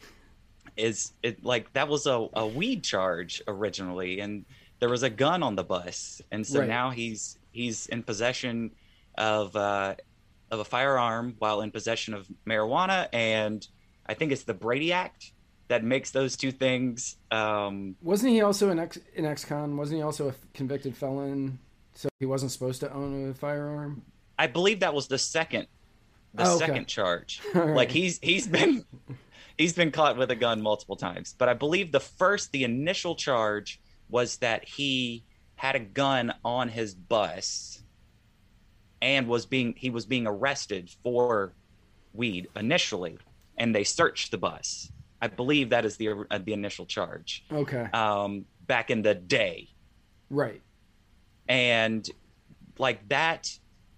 is it like that was a, a weed charge originally and there was a gun on the bus and so Right. now he's he's in possession of uh of a firearm while in possession of marijuana and i think it's the brady act that makes those two things um Wasn't he also an ex an ex-con? Wasn't he also a convicted felon? So he wasn't supposed to own a firearm. i believe that was the second the Oh, okay. second charge right. like he's he's been he's been caught with a gun multiple times but i believe the first the initial charge was that he had a gun on his bus and was being he was being arrested for weed initially and they searched the bus i believe that is the uh, the initial charge Okay. um back in the day right. and like that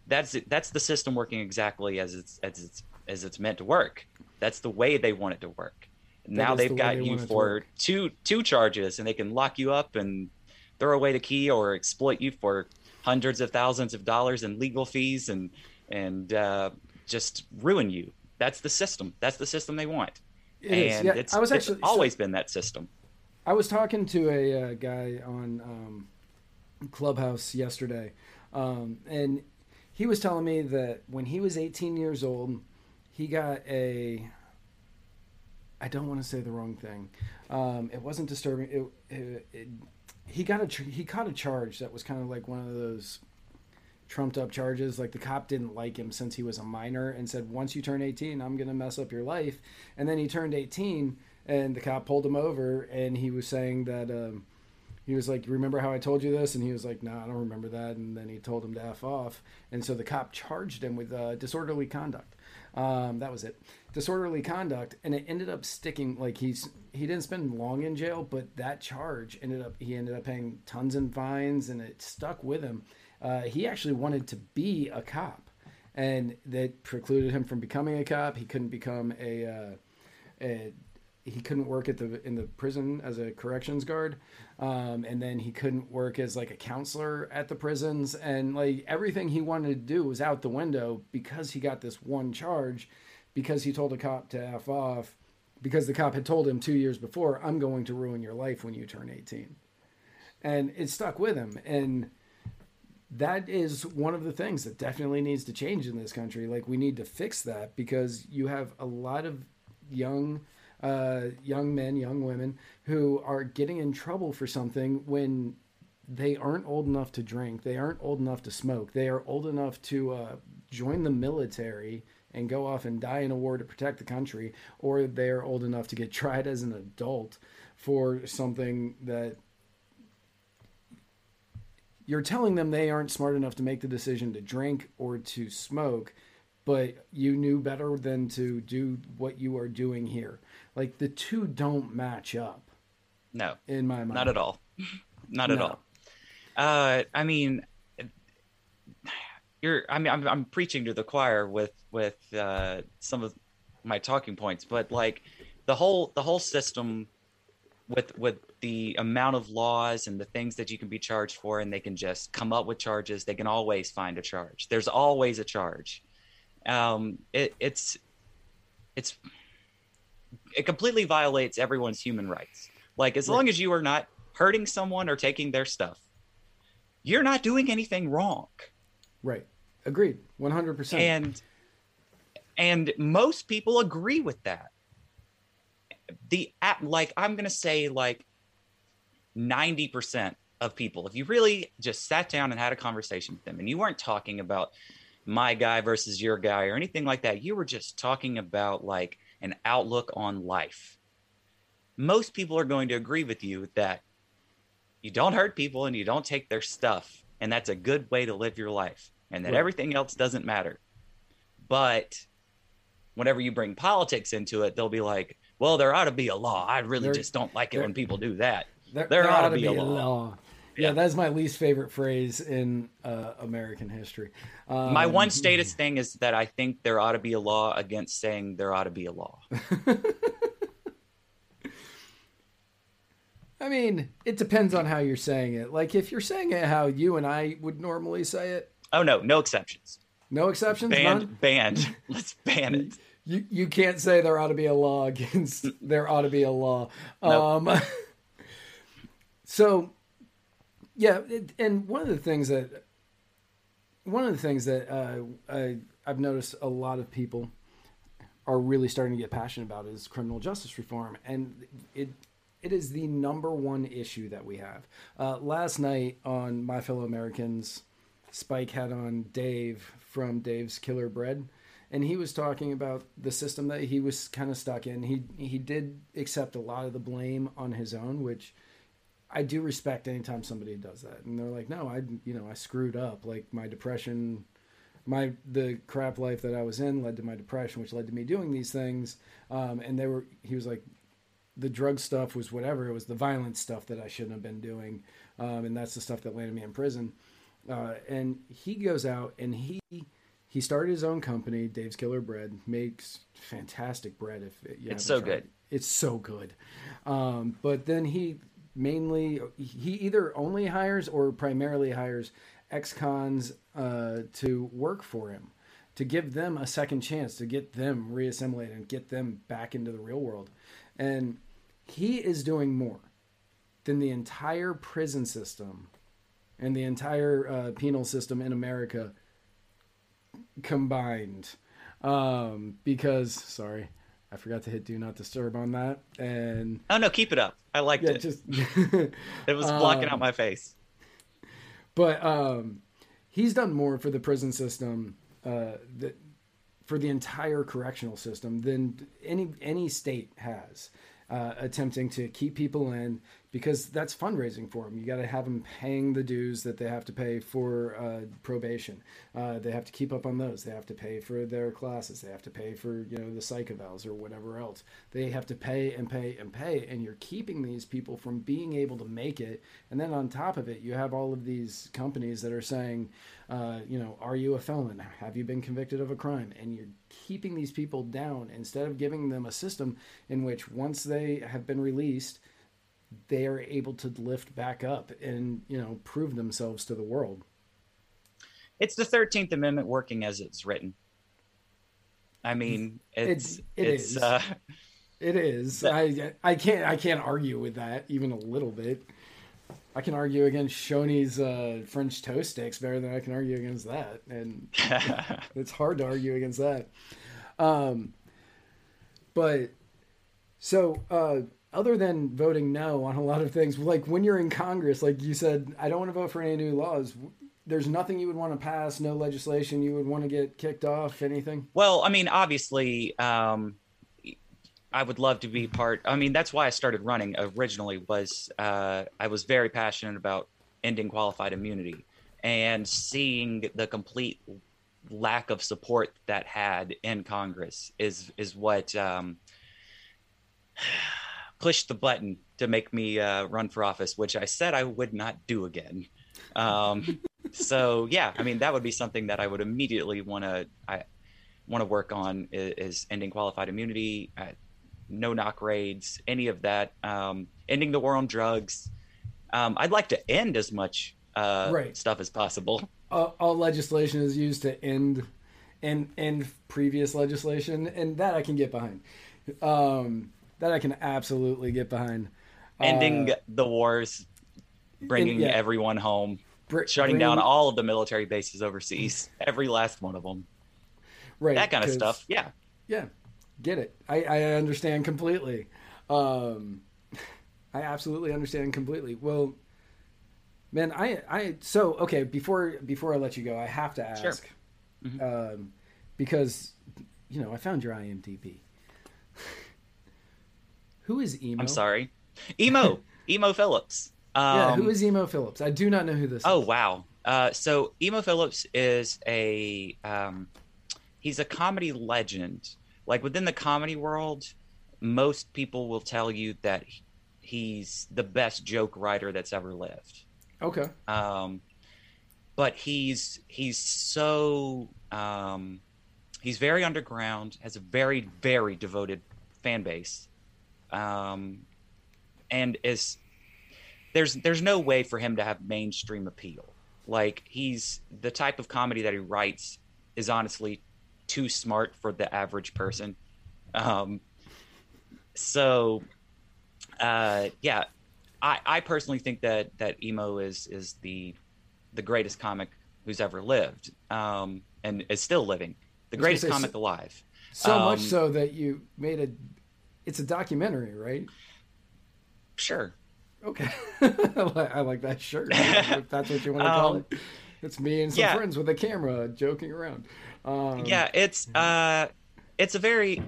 that's that's the system working exactly as it's as it's as it's meant to work that's the way they want it to work. Now they've way got they you want it to for two two charges and they can lock you up and throw away the key or exploit you for hundreds of thousands of dollars in legal fees and and uh, just ruin you. That's the system. That's the system they want. It and Yeah, it's, I was actually so- always been that system. I was talking to a uh, guy on um, Clubhouse yesterday, um, and he was telling me that when he was 18 years old, he got a. I don't want to say the wrong thing. Um, it wasn't disturbing. It, it, it, he got a he caught a charge that was kind of like one of those trumped up charges. Like the cop didn't like him since he was a minor and said, "Once you turn 18, I'm gonna mess up your life." And then he turned 18, and the cop pulled him over, and he was saying that um, he was like, "Remember how I told you this?" And he was like, "No, I don't remember that." And then he told him to f off, and so the cop charged him with uh, disorderly conduct. Um, that was it, disorderly conduct, and it ended up sticking. Like he's he didn't spend long in jail, but that charge ended up he ended up paying tons in fines, and it stuck with him. Uh, he actually wanted to be a cop, and that precluded him from becoming a cop. He couldn't become a, uh, a he couldn't work at the in the prison as a corrections guard um, and then he couldn't work as like a counselor at the prisons and like everything he wanted to do was out the window because he got this one charge because he told a cop to f off because the cop had told him two years before i'm going to ruin your life when you turn 18 and it stuck with him and that is one of the things that definitely needs to change in this country. Like we need to fix that because you have a lot of young uh, young men, young women who are getting in trouble for something when they aren't old enough to drink, they aren't old enough to smoke, they are old enough to uh, join the military and go off and die in a war to protect the country, or they are old enough to get tried as an adult for something that you're telling them they aren't smart enough to make the decision to drink or to smoke but you knew better than to do what you are doing here. Like the two don't match up. No, in my mind, not at all. not at No. all. Uh, I mean, you're. I mean, I'm, I'm preaching to the choir with with uh, some of my talking points, but like the whole the whole system with with the amount of laws and the things that you can be charged for, and they can just come up with charges. They can always find a charge. There's always a charge. Um, it, it's it's it completely violates everyone's human rights. Like as long as you are not hurting someone or taking their stuff, you're not doing anything wrong. Right. Agreed. One hundred percent. And and most people agree with that. The app like I'm gonna say like 90% of people, if you really just sat down and had a conversation with them and you weren't talking about my guy versus your guy or anything like that, you were just talking about like an outlook on life. Most people are going to agree with you that you don't hurt people and you don't take their stuff. And that's a good way to live your life. And that Right. everything else doesn't matter. But whenever you bring politics into it, they'll be like, well, there ought to be a law. I really There- just don't like it there- when people do that. There, There ought to ought to be be a a law. law. Yeah, Yeah. that's my least favorite phrase in uh, American history. Um, My one status thing is that I think there ought to be a law against saying there ought to be a law. I mean, it depends on how you're saying it. Like if you're saying it how you and I would normally say it, Oh no, no exceptions. no exceptions. none? Banned, banned. Let's ban it. You you can't say there ought to be a law against there ought to be a law. Nope. Um, so yeah, it, and one of the things that one of the things that uh, I, I've noticed a lot of people are really starting to get passionate about is criminal justice reform, and it it is the number one issue that we have. Uh, last night on My Fellow Americans, Spike had on Dave from Dave's Killer Bread, and he was talking about the system that he was kind of stuck in. He he did accept a lot of the blame on his own, which I do respect anytime somebody does that. And they're like, no, I you know I screwed up. Like my depression, my the crap life that I was in led to my depression, which led to me doing these things. Um, and they were he was like, the drug stuff was whatever. It was the violent stuff that I shouldn't have been doing, um, and that's the stuff that landed me in prison. Uh, and he goes out and he he started his own company, Dave's Killer Bread, makes fantastic bread. If you It's so tried good. it's so good. Um, but then he mainly he either only hires or primarily hires ex-cons uh, to work for him to give them a second chance to get them reassimilated and get them back into the real world. And he is doing more than the entire prison system and the entire uh, penal system in america combined. Um, because sorry i forgot to hit do not disturb on that and Oh no, keep it up. I liked yeah it. just it was blocking um, out my face. but um, he's done more for the prison system uh, that for the entire correctional system than any any state has uh, attempting to keep people in because that's fundraising for them. You got to have them paying the dues that they have to pay for uh, probation. Uh, they have to keep up on those. They have to pay for their classes. They have to pay for you know the psych evals or whatever else. They have to pay and pay and pay, and you're keeping these people from being able to make it. And then on top of it, you have all of these companies that are saying, uh, you know, are you a felon? Have you been convicted of a crime? And you're keeping these people down instead of giving them a system in which once they have been released, they are able to lift back up and you know prove themselves to the world. It's the Thirteenth Amendment working as it's written. I mean, it's It- it it's is. uh, It is. I I can't I can't argue with that even a little bit. I can argue against Shoney's uh, French toast sticks better than I can argue against that, and it's hard to argue against that. Um, but so uh, other than voting no on a lot of things, like when you're in Congress, like you said, I don't want to vote for any new laws. There's nothing you would want to pass, no legislation you would want to get kicked off, anything. Well, I mean, obviously, um, I would love to be part. I mean, that's why I started running originally. Was uh, I was very passionate about ending qualified immunity and seeing the complete lack of support that had in Congress is is what um, pushed the button to make me uh, run for office, which I said I would not do again. Um, so yeah, I mean that would be something that I would immediately want to I want to work on is, is ending qualified immunity, uh, no knock raids, any of that, um, ending the war on drugs. Um, I'd like to end as much uh, Right. stuff as possible. all, all legislation is used to end and end previous legislation, and that I can get behind. Um, that I can absolutely get behind. ending Uh, the wars, bringing yeah. everyone home, br- shutting down all of the military bases overseas, every last one of them, right, that kind of stuff. Yeah, Yeah, get it. I, I understand completely. Um, I absolutely understand completely. Well, man, I I so okay. Before before I let you go, I have to ask, Sure. um, because you know I found your IMDb. who is emo? I'm sorry, emo, emo Philips. Um, Yeah, who is emo Philips? I do not know who this. Oh is. wow. Uh, so Emo Philips is a um, he's a comedy legend. Like within the comedy world, most people will tell you that he's the best joke writer that's ever lived. Okay. Um, but he's he's so um, he's very underground, has a very very devoted fan base, um, and is there's there's no way for him to have mainstream appeal. Like he's the type of comedy that he writes is honestly too smart for the average person. Um, so, uh, yeah, I, I personally think that that emo is is the the greatest comic who's ever lived, um, and is still living. The greatest comic so- alive. So much Um, so that you made a. It's a documentary, right? Sure. Okay, I like- that shirt. if that's what you want to call Um, it. It's me and some yeah. friends with a camera joking around. Um, yeah, it's uh, it's a very.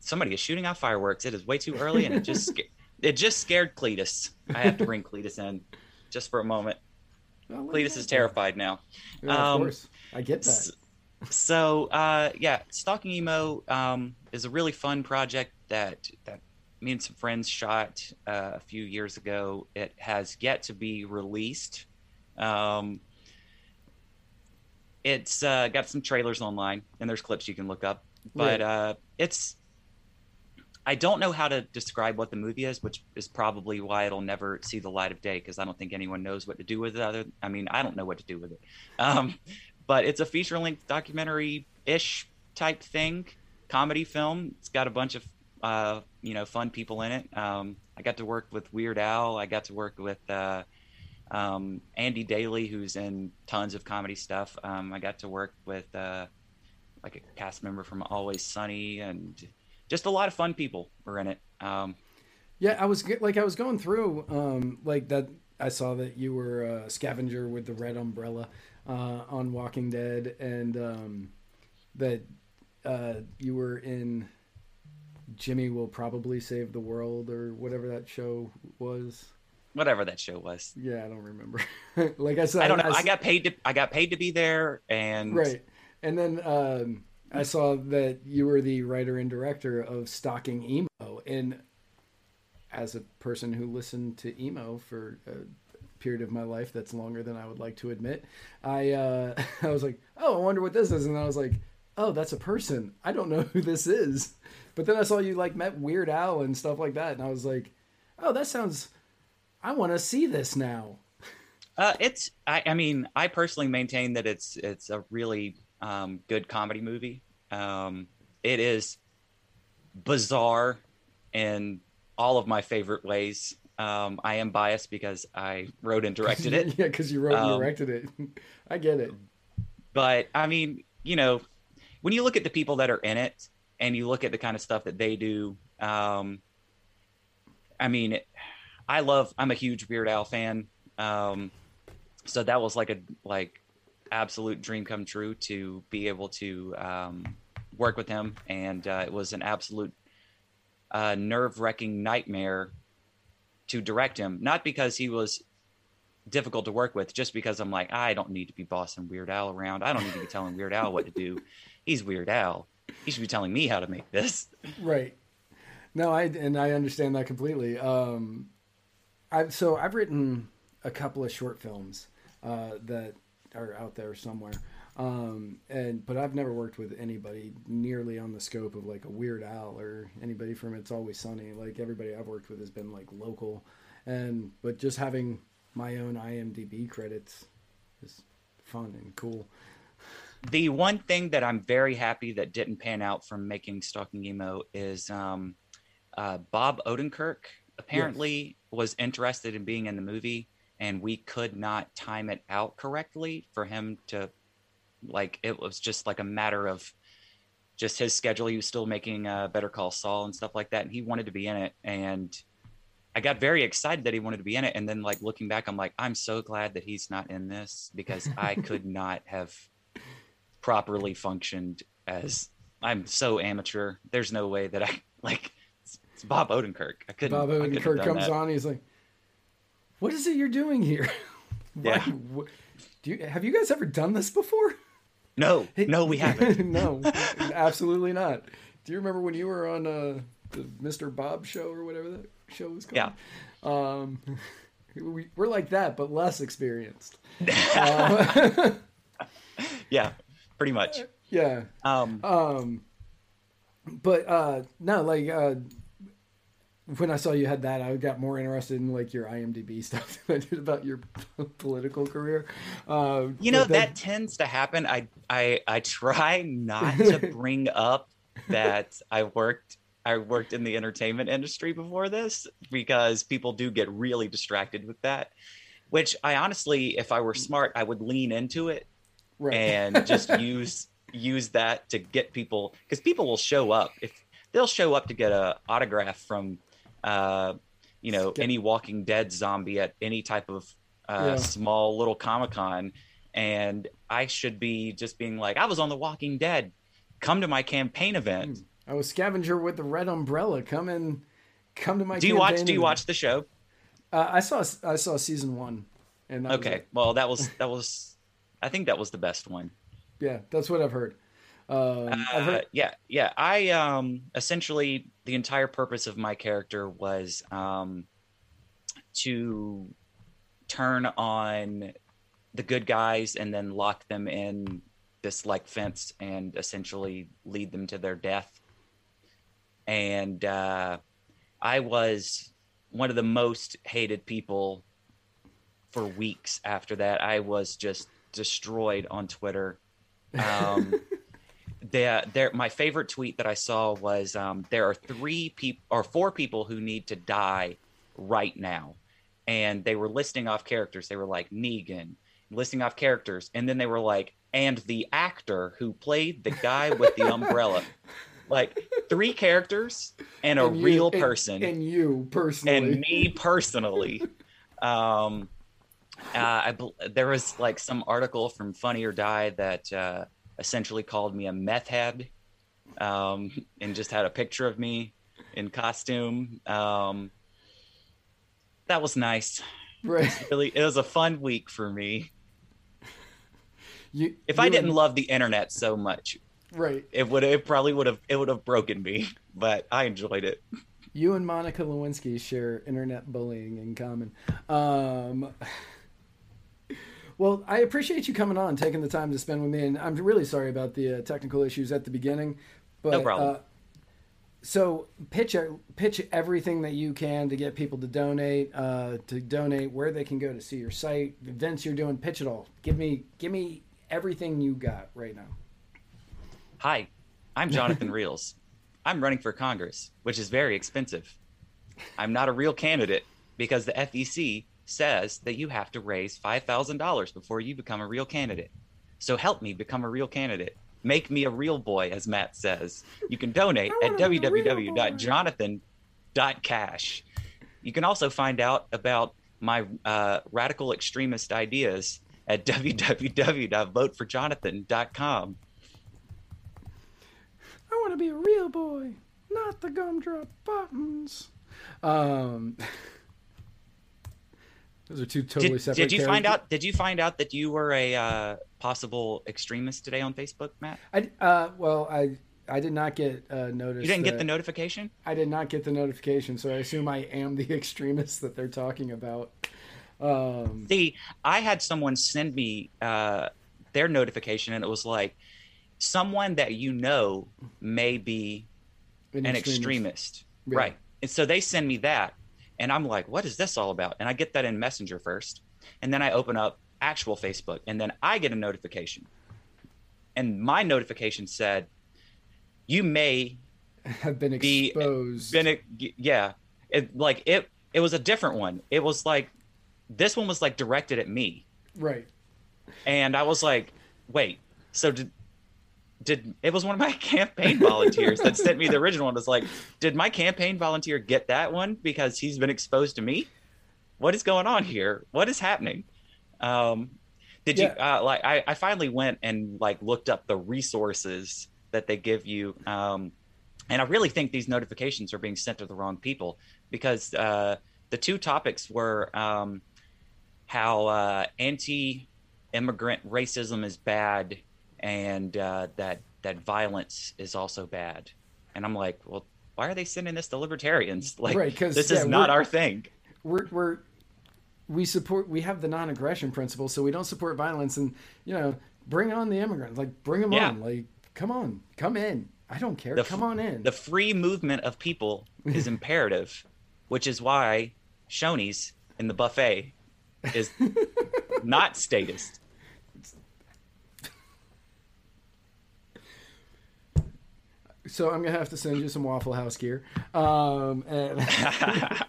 Somebody is shooting out fireworks. It is way too early, and it just it just scared Cletus. I have to bring Cletus in just for a moment. Cletus is terrified now. Yeah, of Um, course, I get that. So uh, yeah stalking emo um, is a really fun project that that me and some friends shot uh, a few years ago. It has yet to be released. Um, it's uh, got some trailers online and there's clips you can look up. But uh, it's i don't know how to describe what the movie is which is probably why it'll never see the light of day because i don't think anyone knows what to do with it other i mean i don't know what to do with it. Um, but it's a feature length documentary ish type thing, comedy film. It's got a bunch of uh, you know fun people in it. Um, I got to work with Weird Al. I got to work with uh, um, Andy Daly, who's in tons of comedy stuff. Um, I got to work with uh, like a cast member from Always Sunny, and just a lot of fun people were in it. Um, Yeah, I was like I was going through um like that I saw that you were a scavenger with the red umbrella uh on Walking Dead and um that uh you were in Jimmy will probably save the world or whatever that show was. whatever that show was. Yeah, I don't remember. like I said I don't know. I got paid to I got paid to be there, and right. And then um I saw that you were the writer and director of Stalking Emo and as a person who listened to emo for a period of my life that's longer than I would like to admit, I uh, I was like, oh, I wonder what this is, and I was like, oh, that's a person. I don't know who this is. But then I saw you like met Weird Al and stuff like that, and I was like, oh, that sounds. I want to see this now. Uh, it's I, I mean I personally maintain that it's it's a really um, good comedy movie. Um, it is bizarre in all of my favorite ways. Um, I am biased because I wrote and directed it, yeah, because you wrote and Um, directed it. I get it. but I mean, you know, when you look at the people that are in it and you look at the kind of stuff that they do, um, I mean, I love. I'm a huge Weird Al fan, um, so that was like a like absolute dream come true to be able to um, work with him, and uh, it was an absolute uh, nerve wracking nightmare to direct him. Not because he was difficult to work with just because I'm like, I don't need to be bossing Weird Al around. I don't need to be telling Weird Al what to do. He's Weird Al. He should be telling me how to make this. Right. No, I and I understand that completely. Um, I've so I've written a couple of short films uh, that are out there somewhere, um, and but I've never worked with anybody nearly on the scope of like a Weird Al or anybody from It's Always Sunny. Like everybody I've worked with has been like local, and but just having my own IMDb credits is fun and cool. The one thing that I'm very happy that didn't pan out from making Stalking Emo is um, uh, Bob Odenkirk apparently was interested in being in the movie, and we could not time it out correctly for him to, like, it was just like a matter of just his schedule. He was still making uh, Better Call Saul and stuff like that, and he wanted to be in it. And I got very excited that he wanted to be in it. And then, like, looking back, I'm like, I'm so glad that he's not in this because I could not have properly functioned as I'm so amateur. There's no way that I like it's Bob Odenkirk. I couldn't. Bob I couldn't Odenkirk comes that. on. He's like, "What is it you're doing here? Why- Yeah. do you have you guys ever done this before?" No, no, we haven't. no, absolutely not. Do you remember when you were on uh, the Mr. Bob show or whatever that show was called? Yeah. Um, we, we're like that, but less experienced. Yeah, pretty much. Yeah. Um, Um, but uh, no, like uh, when I saw you had that, I got more interested in like your IMDb stuff than I did about your political career. Uh, you know but that tends to happen. I I I try not to bring up that I worked I worked in the entertainment industry before this because people do get really distracted with that. Which I honestly, if I were smart, I would lean into it right. and just use use that to get people because people will show up if they'll show up to get a autograph from uh you know any walking dead zombie at any type of uh Yeah. small little comic-con. And i should be just being like i was on the walking dead. Come to my campaign event. I was scavenger with the red umbrella. Come and come to my. do you watch campaign do you watch the show? Uh, I saw I saw season one, and okay. well that was that was i think that was the best one. Yeah, that's what I've heard. Um, Uh, yeah, yeah. I um essentially the entire purpose of my character was um to turn on the good guys and then lock them in this like fence and essentially lead them to their death. And uh I was one of the most hated people for weeks after that. I was just destroyed on Twitter. Um there there my favorite tweet that I saw was um, there are three people or four people who need to die right now. And they were listing off characters. They were like Negan, listing off characters, and then they were like, and the actor who played the guy with the umbrella. Like three characters and a and you- real person and, you personally, and me personally um uh, I there was like some article from Funny or Die that uh, essentially called me a meth head, um, and just had a picture of me in costume. Um, that was nice. right? Really, it was a fun week for me. You, If you I didn't and- love the internet so much, right, it would it probably would have it would have broken me. But I enjoyed it. you and Monica Lewinsky share internet bullying in common. Um, well, I appreciate you coming on, taking the time to spend with me, and I'm really sorry about the uh, technical issues at the beginning. But, No problem. Uh, so pitch pitch everything that you can to get people to donate, uh, to donate where they can go to see your site, events you're doing. Pitch it all. Give me give me everything you got right now. Hi, I'm Jonathan Reels. I'm running for Congress, which is very expensive. I'm not a real candidate because the FEC says that you have to raise $5,000 before you become a real candidate. So help me become a real candidate. Make me a real boy, as Matt says. You can donate at wanna be a real boy. www.jonathan.cash. You can also find out about my uh, radical extremist ideas at www.voteforjonathan.com. I want to be a real boy, not the gumdrop buttons. Um, Those are two totally did, separate. did you find out? Did you find out that you were a uh, possible extremist today on Facebook, Matt? I uh, well, I I did not get uh, notice. You didn't get the notification. I did not get the notification, so I assume I am the extremist that they're talking about. Um, See, I had someone send me uh, their notification, and it was like someone that you know may be an extremist, Yeah. right? And so they send me that, and I'm like, "What is this all about?" And I get that in Messenger first, and then I open up actual Facebook, and then I get a notification, and my notification said, "You may Have been Be- exposed. been a, yeah it like it it was a different one it was like this one was like directed at me right. and i was like wait so did did it was one of my campaign volunteers that sent me the original one it was like did my campaign volunteer get that one because he's been exposed to me? What is going on here? What is happening? Um did you uh, like I, I finally went and like looked up the resources that they give you um and I really think these notifications are being sent to the wrong people because uh, the two topics were um, how uh, anti-immigrant racism is bad and uh, that that violence is also bad. And I'm like, well, why are they sending this to libertarians? Like, Right, this yeah, is not our thing. We're we're we support. We have the non-aggression principle, so we don't support violence. And you know, bring on the immigrants. Like, bring them Yeah. on. Like, come on, come in. I don't care. The- come on in. The free movement of people is imperative, which is why Shoney's in the buffet is not statist. So I'm gonna have to send you some Waffle House gear, um, and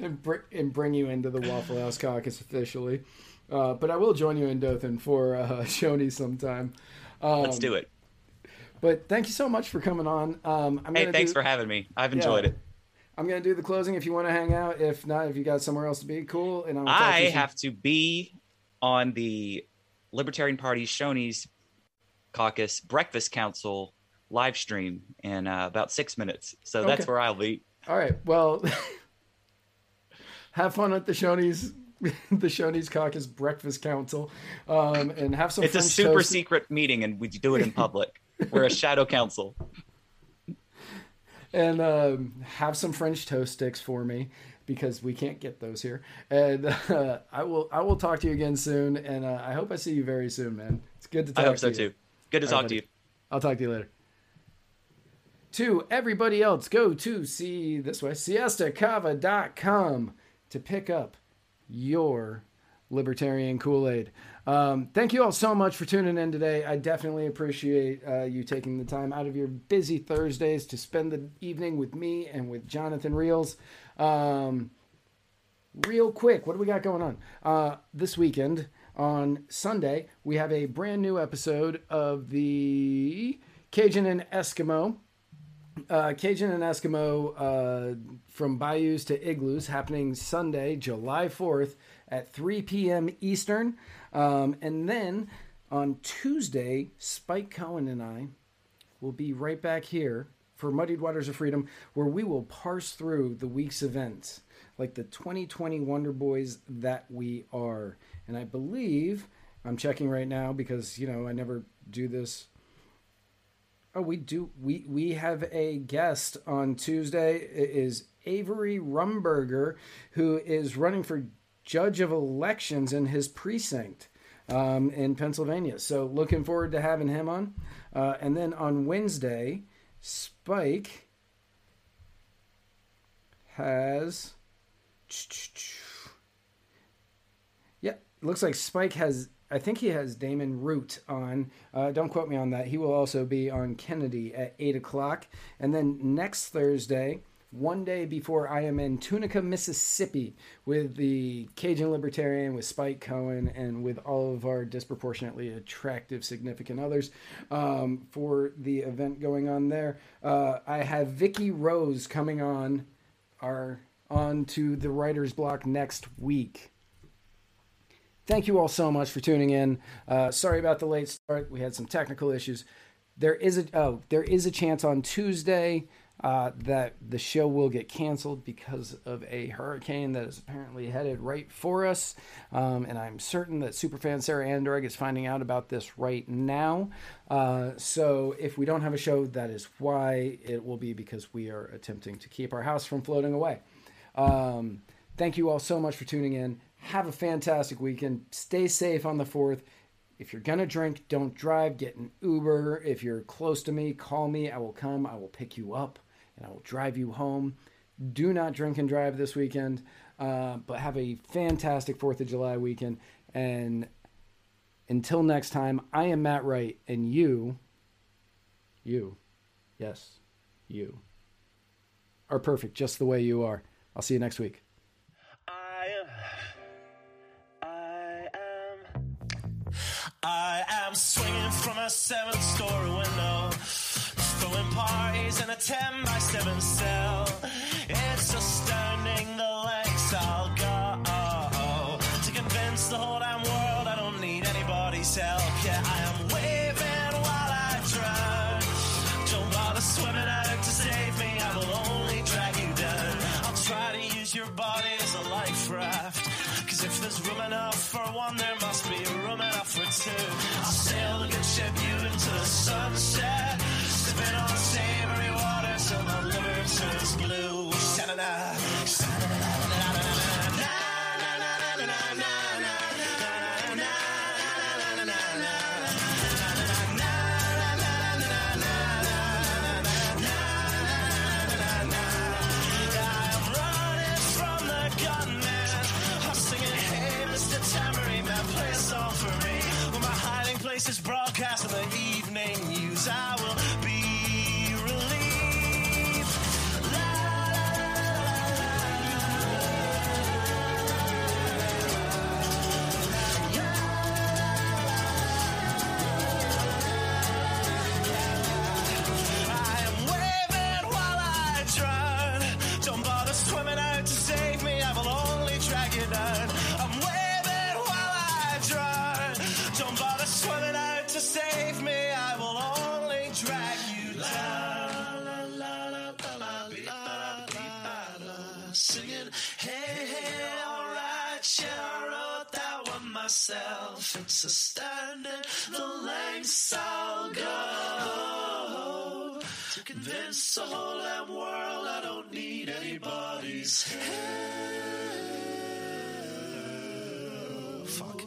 and, br- and bring you into the Waffle House caucus officially. Uh, but I will join you in Dothan for uh, Shoney sometime. Um, Let's do it. But thank you so much for coming on. Um, I'm Hey, thanks do, for having me. I've enjoyed Yeah. it. I'm gonna do the closing if you want to hang out. If not, if you got somewhere else to be, cool. And I'll talk to I have to be on the Libertarian Party Shoney's Caucus Breakfast Council live stream in uh, about six minutes. So that's where I'll be. All right. Well, have fun at the Shoney's the Shoney's Caucus Breakfast Council, um, and have some. It's a super toast. secret meeting, and we do it in public. We're a shadow council. and um, have some French toast sticks for me because we can't get those here. And uh, I will I will talk to you again soon, and uh, I hope I see you very soon, man. It's good to talk I hope to so you. too. Good to All right, talk to buddy. you. I'll talk to you later. To everybody else, go to see this way siestacava.com to pick up your libertarian Kool Aid. Um, thank you all so much for tuning in today. I definitely appreciate uh, you taking the time out of your busy Thursdays to spend the evening with me and with Jonathan Reels. Um, real quick, what do we got going on? Uh, this weekend on Sunday, we have a brand new episode of the Cajun and Eskimo. Uh, Cajun and Eskimo uh, from bayous to igloos happening Sunday, July 4th at 3 p.m. Eastern. Um, and then on Tuesday, Spike Cohen and I will be right back here for Muddied Waters of Freedom, where we will parse through the week's events, like the 2020 Wonder Boys that we are. And I believe, I'm checking right now because, you know, I never do this. Oh, we do. We we have a guest on Tuesday. It is Avery Rumberger, who is running for judge of elections in his precinct um, in Pennsylvania. So looking forward to having him on. Uh, and then on Wednesday, Spike has. Yeah, looks like Spike has. I think he has Damon Root on. Uh, don't quote me on that. He will also be on Kennedy at eight o'clock, and then next Thursday, one day before I am in Tunica, Mississippi, with the Cajun Libertarian, with Spike Cohen, and with all of our disproportionately attractive significant others um, for the event going on there. Uh, I have Vicky Rose coming on our on to the writer's block next week. Thank you all so much for tuning in. Uh, sorry about the late start. We had some technical issues. There is a oh, there is a chance on Tuesday uh, that the show will get canceled because of a hurricane that is apparently headed right for us. Um, and I'm certain that superfan Sarah Andorg is finding out about this right now. Uh, so if we don't have a show, that is why it will be because we are attempting to keep our house from floating away. Um, thank you all so much for tuning in. Have a fantastic weekend. Stay safe on the 4th. If you're gonna drink, don't drive. Get an Uber. If you're close to me, call me. I will come. I will pick you up and I will drive you home. Do not drink and drive this weekend, uh, but have a fantastic 4th of July weekend. And until next time, I am Matt Wright, and you, you, yes, you, are perfect just the way you are. I'll see you next week. Swinging from a seventh story window, throwing parties in a 10 by 7 cell. It's astounding the It's a whole damn world. I don't need anybody's help. Fuck.